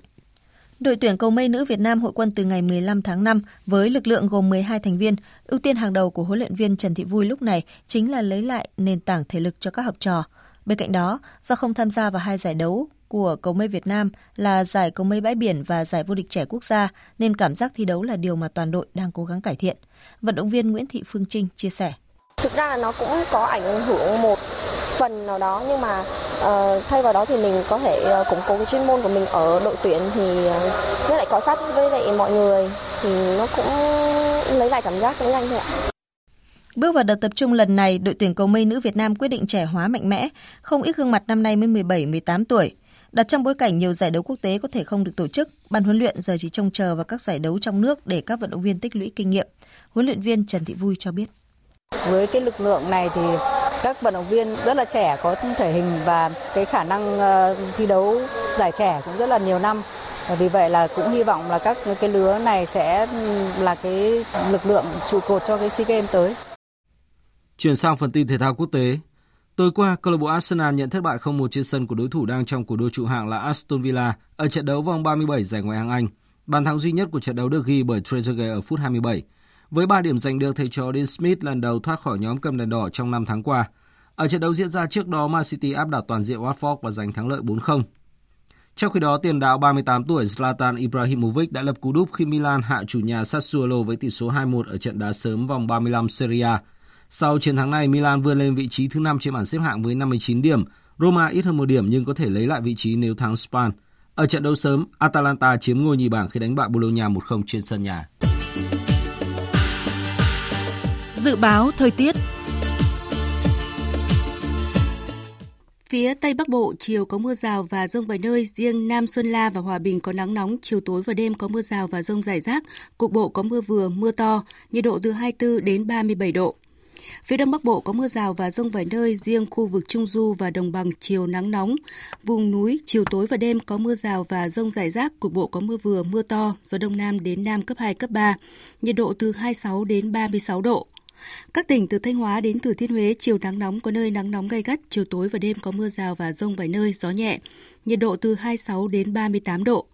Đội tuyển cầu mây nữ Việt Nam hội quân từ ngày 15 tháng 5 với lực lượng gồm 12 thành viên. Ưu tiên hàng đầu của huấn luyện viên Trần Thị Vui lúc này chính là lấy lại nền tảng thể lực cho các học trò. Bên cạnh đó, do không tham gia vào hai giải đấu của cầu mây Việt Nam là giải cầu mây bãi biển và giải vô địch trẻ quốc gia nên cảm giác thi đấu là điều mà toàn đội đang cố gắng cải thiện. Vận động viên Nguyễn Thị Phương Trinh chia sẻ. Thực ra là nó cũng có ảnh hưởng một phần nào đó nhưng mà uh, thay vào đó thì mình có thể uh, củng cố cái chuyên môn của mình ở đội tuyển thì uh, với lại có sát với lại mọi người thì nó cũng lấy lại cảm giác cũng nhanh thôi ạ. Bước vào đợt tập trung lần này, đội tuyển cầu mây nữ Việt Nam quyết định trẻ hóa mạnh mẽ. Không ít gương mặt năm nay mới 17-18 tuổi. Đặt trong bối cảnh nhiều giải đấu quốc tế có thể không được tổ chức, ban huấn luyện giờ chỉ trông chờ vào các giải đấu trong nước để các vận động viên tích lũy kinh nghiệm. Huấn luyện viên Trần Thị Vui cho biết. Với cái lực lượng này thì các vận động viên rất là trẻ có thể hình và cái khả năng ờ, thi đấu giải trẻ cũng rất là nhiều năm. Và vì vậy là cũng hy vọng là các cái lứa này sẽ là cái lực lượng trụ cột cho cái SEA Games tới. Chuyển sang phần tin thể thao quốc tế, Tối qua, câu lạc bộ Arsenal nhận thất bại 0-1 trên sân của đối thủ đang trong cuộc đua trụ hạng là Aston Villa ở trận đấu vòng 37 giải Ngoại hạng Anh. Bàn thắng duy nhất của trận đấu được ghi bởi Trezeguet ở phút 27. Với 3 điểm giành được, thầy trò Dean Smith lần đầu thoát khỏi nhóm cầm đèn đỏ trong 5 tháng qua. Ở trận đấu diễn ra trước đó, Man City áp đảo toàn diện Watford và giành thắng lợi 4-0. Trong khi đó, tiền đạo 38 tuổi Zlatan Ibrahimovic đã lập cú đúp khi Milan hạ chủ nhà Sassuolo với tỷ số 2-1 ở trận đá sớm vòng 35 Serie A. Sau chiến thắng này, Milan vươn lên vị trí thứ 5 trên bảng xếp hạng với 59 điểm. Roma ít hơn một điểm nhưng có thể lấy lại vị trí nếu thắng Span Ở trận đấu sớm, Atalanta chiếm ngôi nhì bảng khi đánh bại Bologna 1-0 trên sân nhà. Dự báo thời tiết Phía Tây Bắc Bộ, chiều có mưa rào và rông vài nơi, riêng Nam Sơn La và Hòa Bình có nắng nóng, chiều tối và đêm có mưa rào và rông rải rác, cục bộ có mưa vừa, mưa to, nhiệt độ từ 24 đến 37 độ. Phía Đông Bắc Bộ có mưa rào và rông vài nơi, riêng khu vực Trung Du và Đồng bằng chiều nắng nóng. Vùng núi, chiều tối và đêm có mưa rào và rông rải rác, cục bộ có mưa vừa, mưa to, gió Đông Nam đến Nam cấp 2, cấp 3, nhiệt độ từ 26 đến 36 độ. Các tỉnh từ Thanh Hóa đến Thừa Thiên Huế chiều nắng nóng có nơi nắng nóng gay gắt, chiều tối và đêm có mưa rào và rông vài nơi, gió nhẹ, nhiệt độ từ 26 đến 38 độ.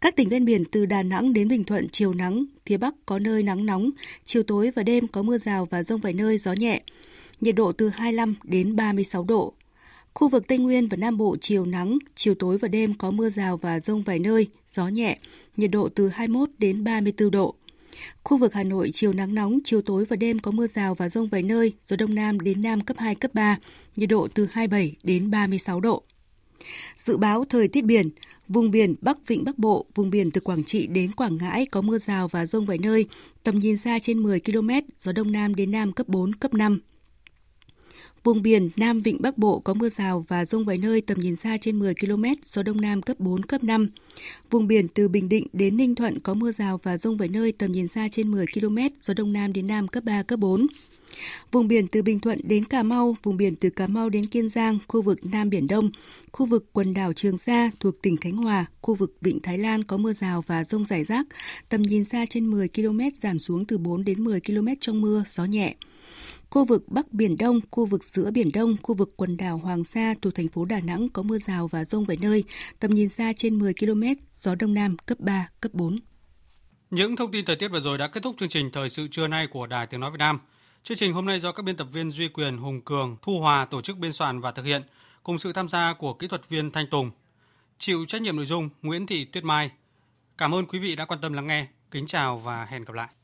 Các tỉnh ven biển từ Đà Nẵng đến Bình Thuận chiều nắng, phía Bắc có nơi nắng nóng, chiều tối và đêm có mưa rào và rông vài nơi, gió nhẹ, nhiệt độ từ 25 đến 36 độ. Khu vực Tây Nguyên và Nam Bộ chiều nắng, chiều tối và đêm có mưa rào và rông vài nơi, gió nhẹ, nhiệt độ từ 21 đến 34 độ. Khu vực Hà Nội chiều nắng nóng, chiều tối và đêm có mưa rào và rông vài nơi, gió đông nam đến nam cấp 2, cấp 3, nhiệt độ từ 27 đến 36 độ. Dự báo thời tiết biển, vùng biển Bắc Vịnh Bắc Bộ, vùng biển từ Quảng Trị đến Quảng Ngãi có mưa rào và rông vài nơi, tầm nhìn xa trên 10 km, gió đông nam đến nam cấp 4, cấp 5. Vùng biển Nam Vịnh Bắc Bộ có mưa rào và rông vài nơi tầm nhìn xa trên 10 km, gió Đông Nam cấp 4, cấp 5. Vùng biển từ Bình Định đến Ninh Thuận có mưa rào và rông vài nơi tầm nhìn xa trên 10 km, gió Đông Nam đến Nam cấp 3, cấp 4. Vùng biển từ Bình Thuận đến Cà Mau, vùng biển từ Cà Mau đến Kiên Giang, khu vực Nam Biển Đông, khu vực quần đảo Trường Sa thuộc tỉnh Khánh Hòa, khu vực Vịnh Thái Lan có mưa rào và rông rải rác, tầm nhìn xa trên 10 km giảm xuống từ 4 đến 10 km trong mưa, gió nhẹ. Khu vực Bắc Biển Đông, khu vực giữa Biển Đông, khu vực quần đảo Hoàng Sa thuộc thành phố Đà Nẵng có mưa rào và rông vài nơi, tầm nhìn xa trên 10 km, gió Đông Nam cấp 3, cấp 4. Những thông tin thời tiết vừa rồi đã kết thúc chương trình Thời sự trưa nay của Đài Tiếng Nói Việt Nam. Chương trình hôm nay do các biên tập viên Duy Quyền, Hùng Cường, Thu Hòa tổ chức biên soạn và thực hiện, cùng sự tham gia của kỹ thuật viên Thanh Tùng. Chịu trách nhiệm nội dung Nguyễn Thị Tuyết Mai. Cảm ơn quý vị đã quan tâm lắng nghe. Kính chào và hẹn gặp lại.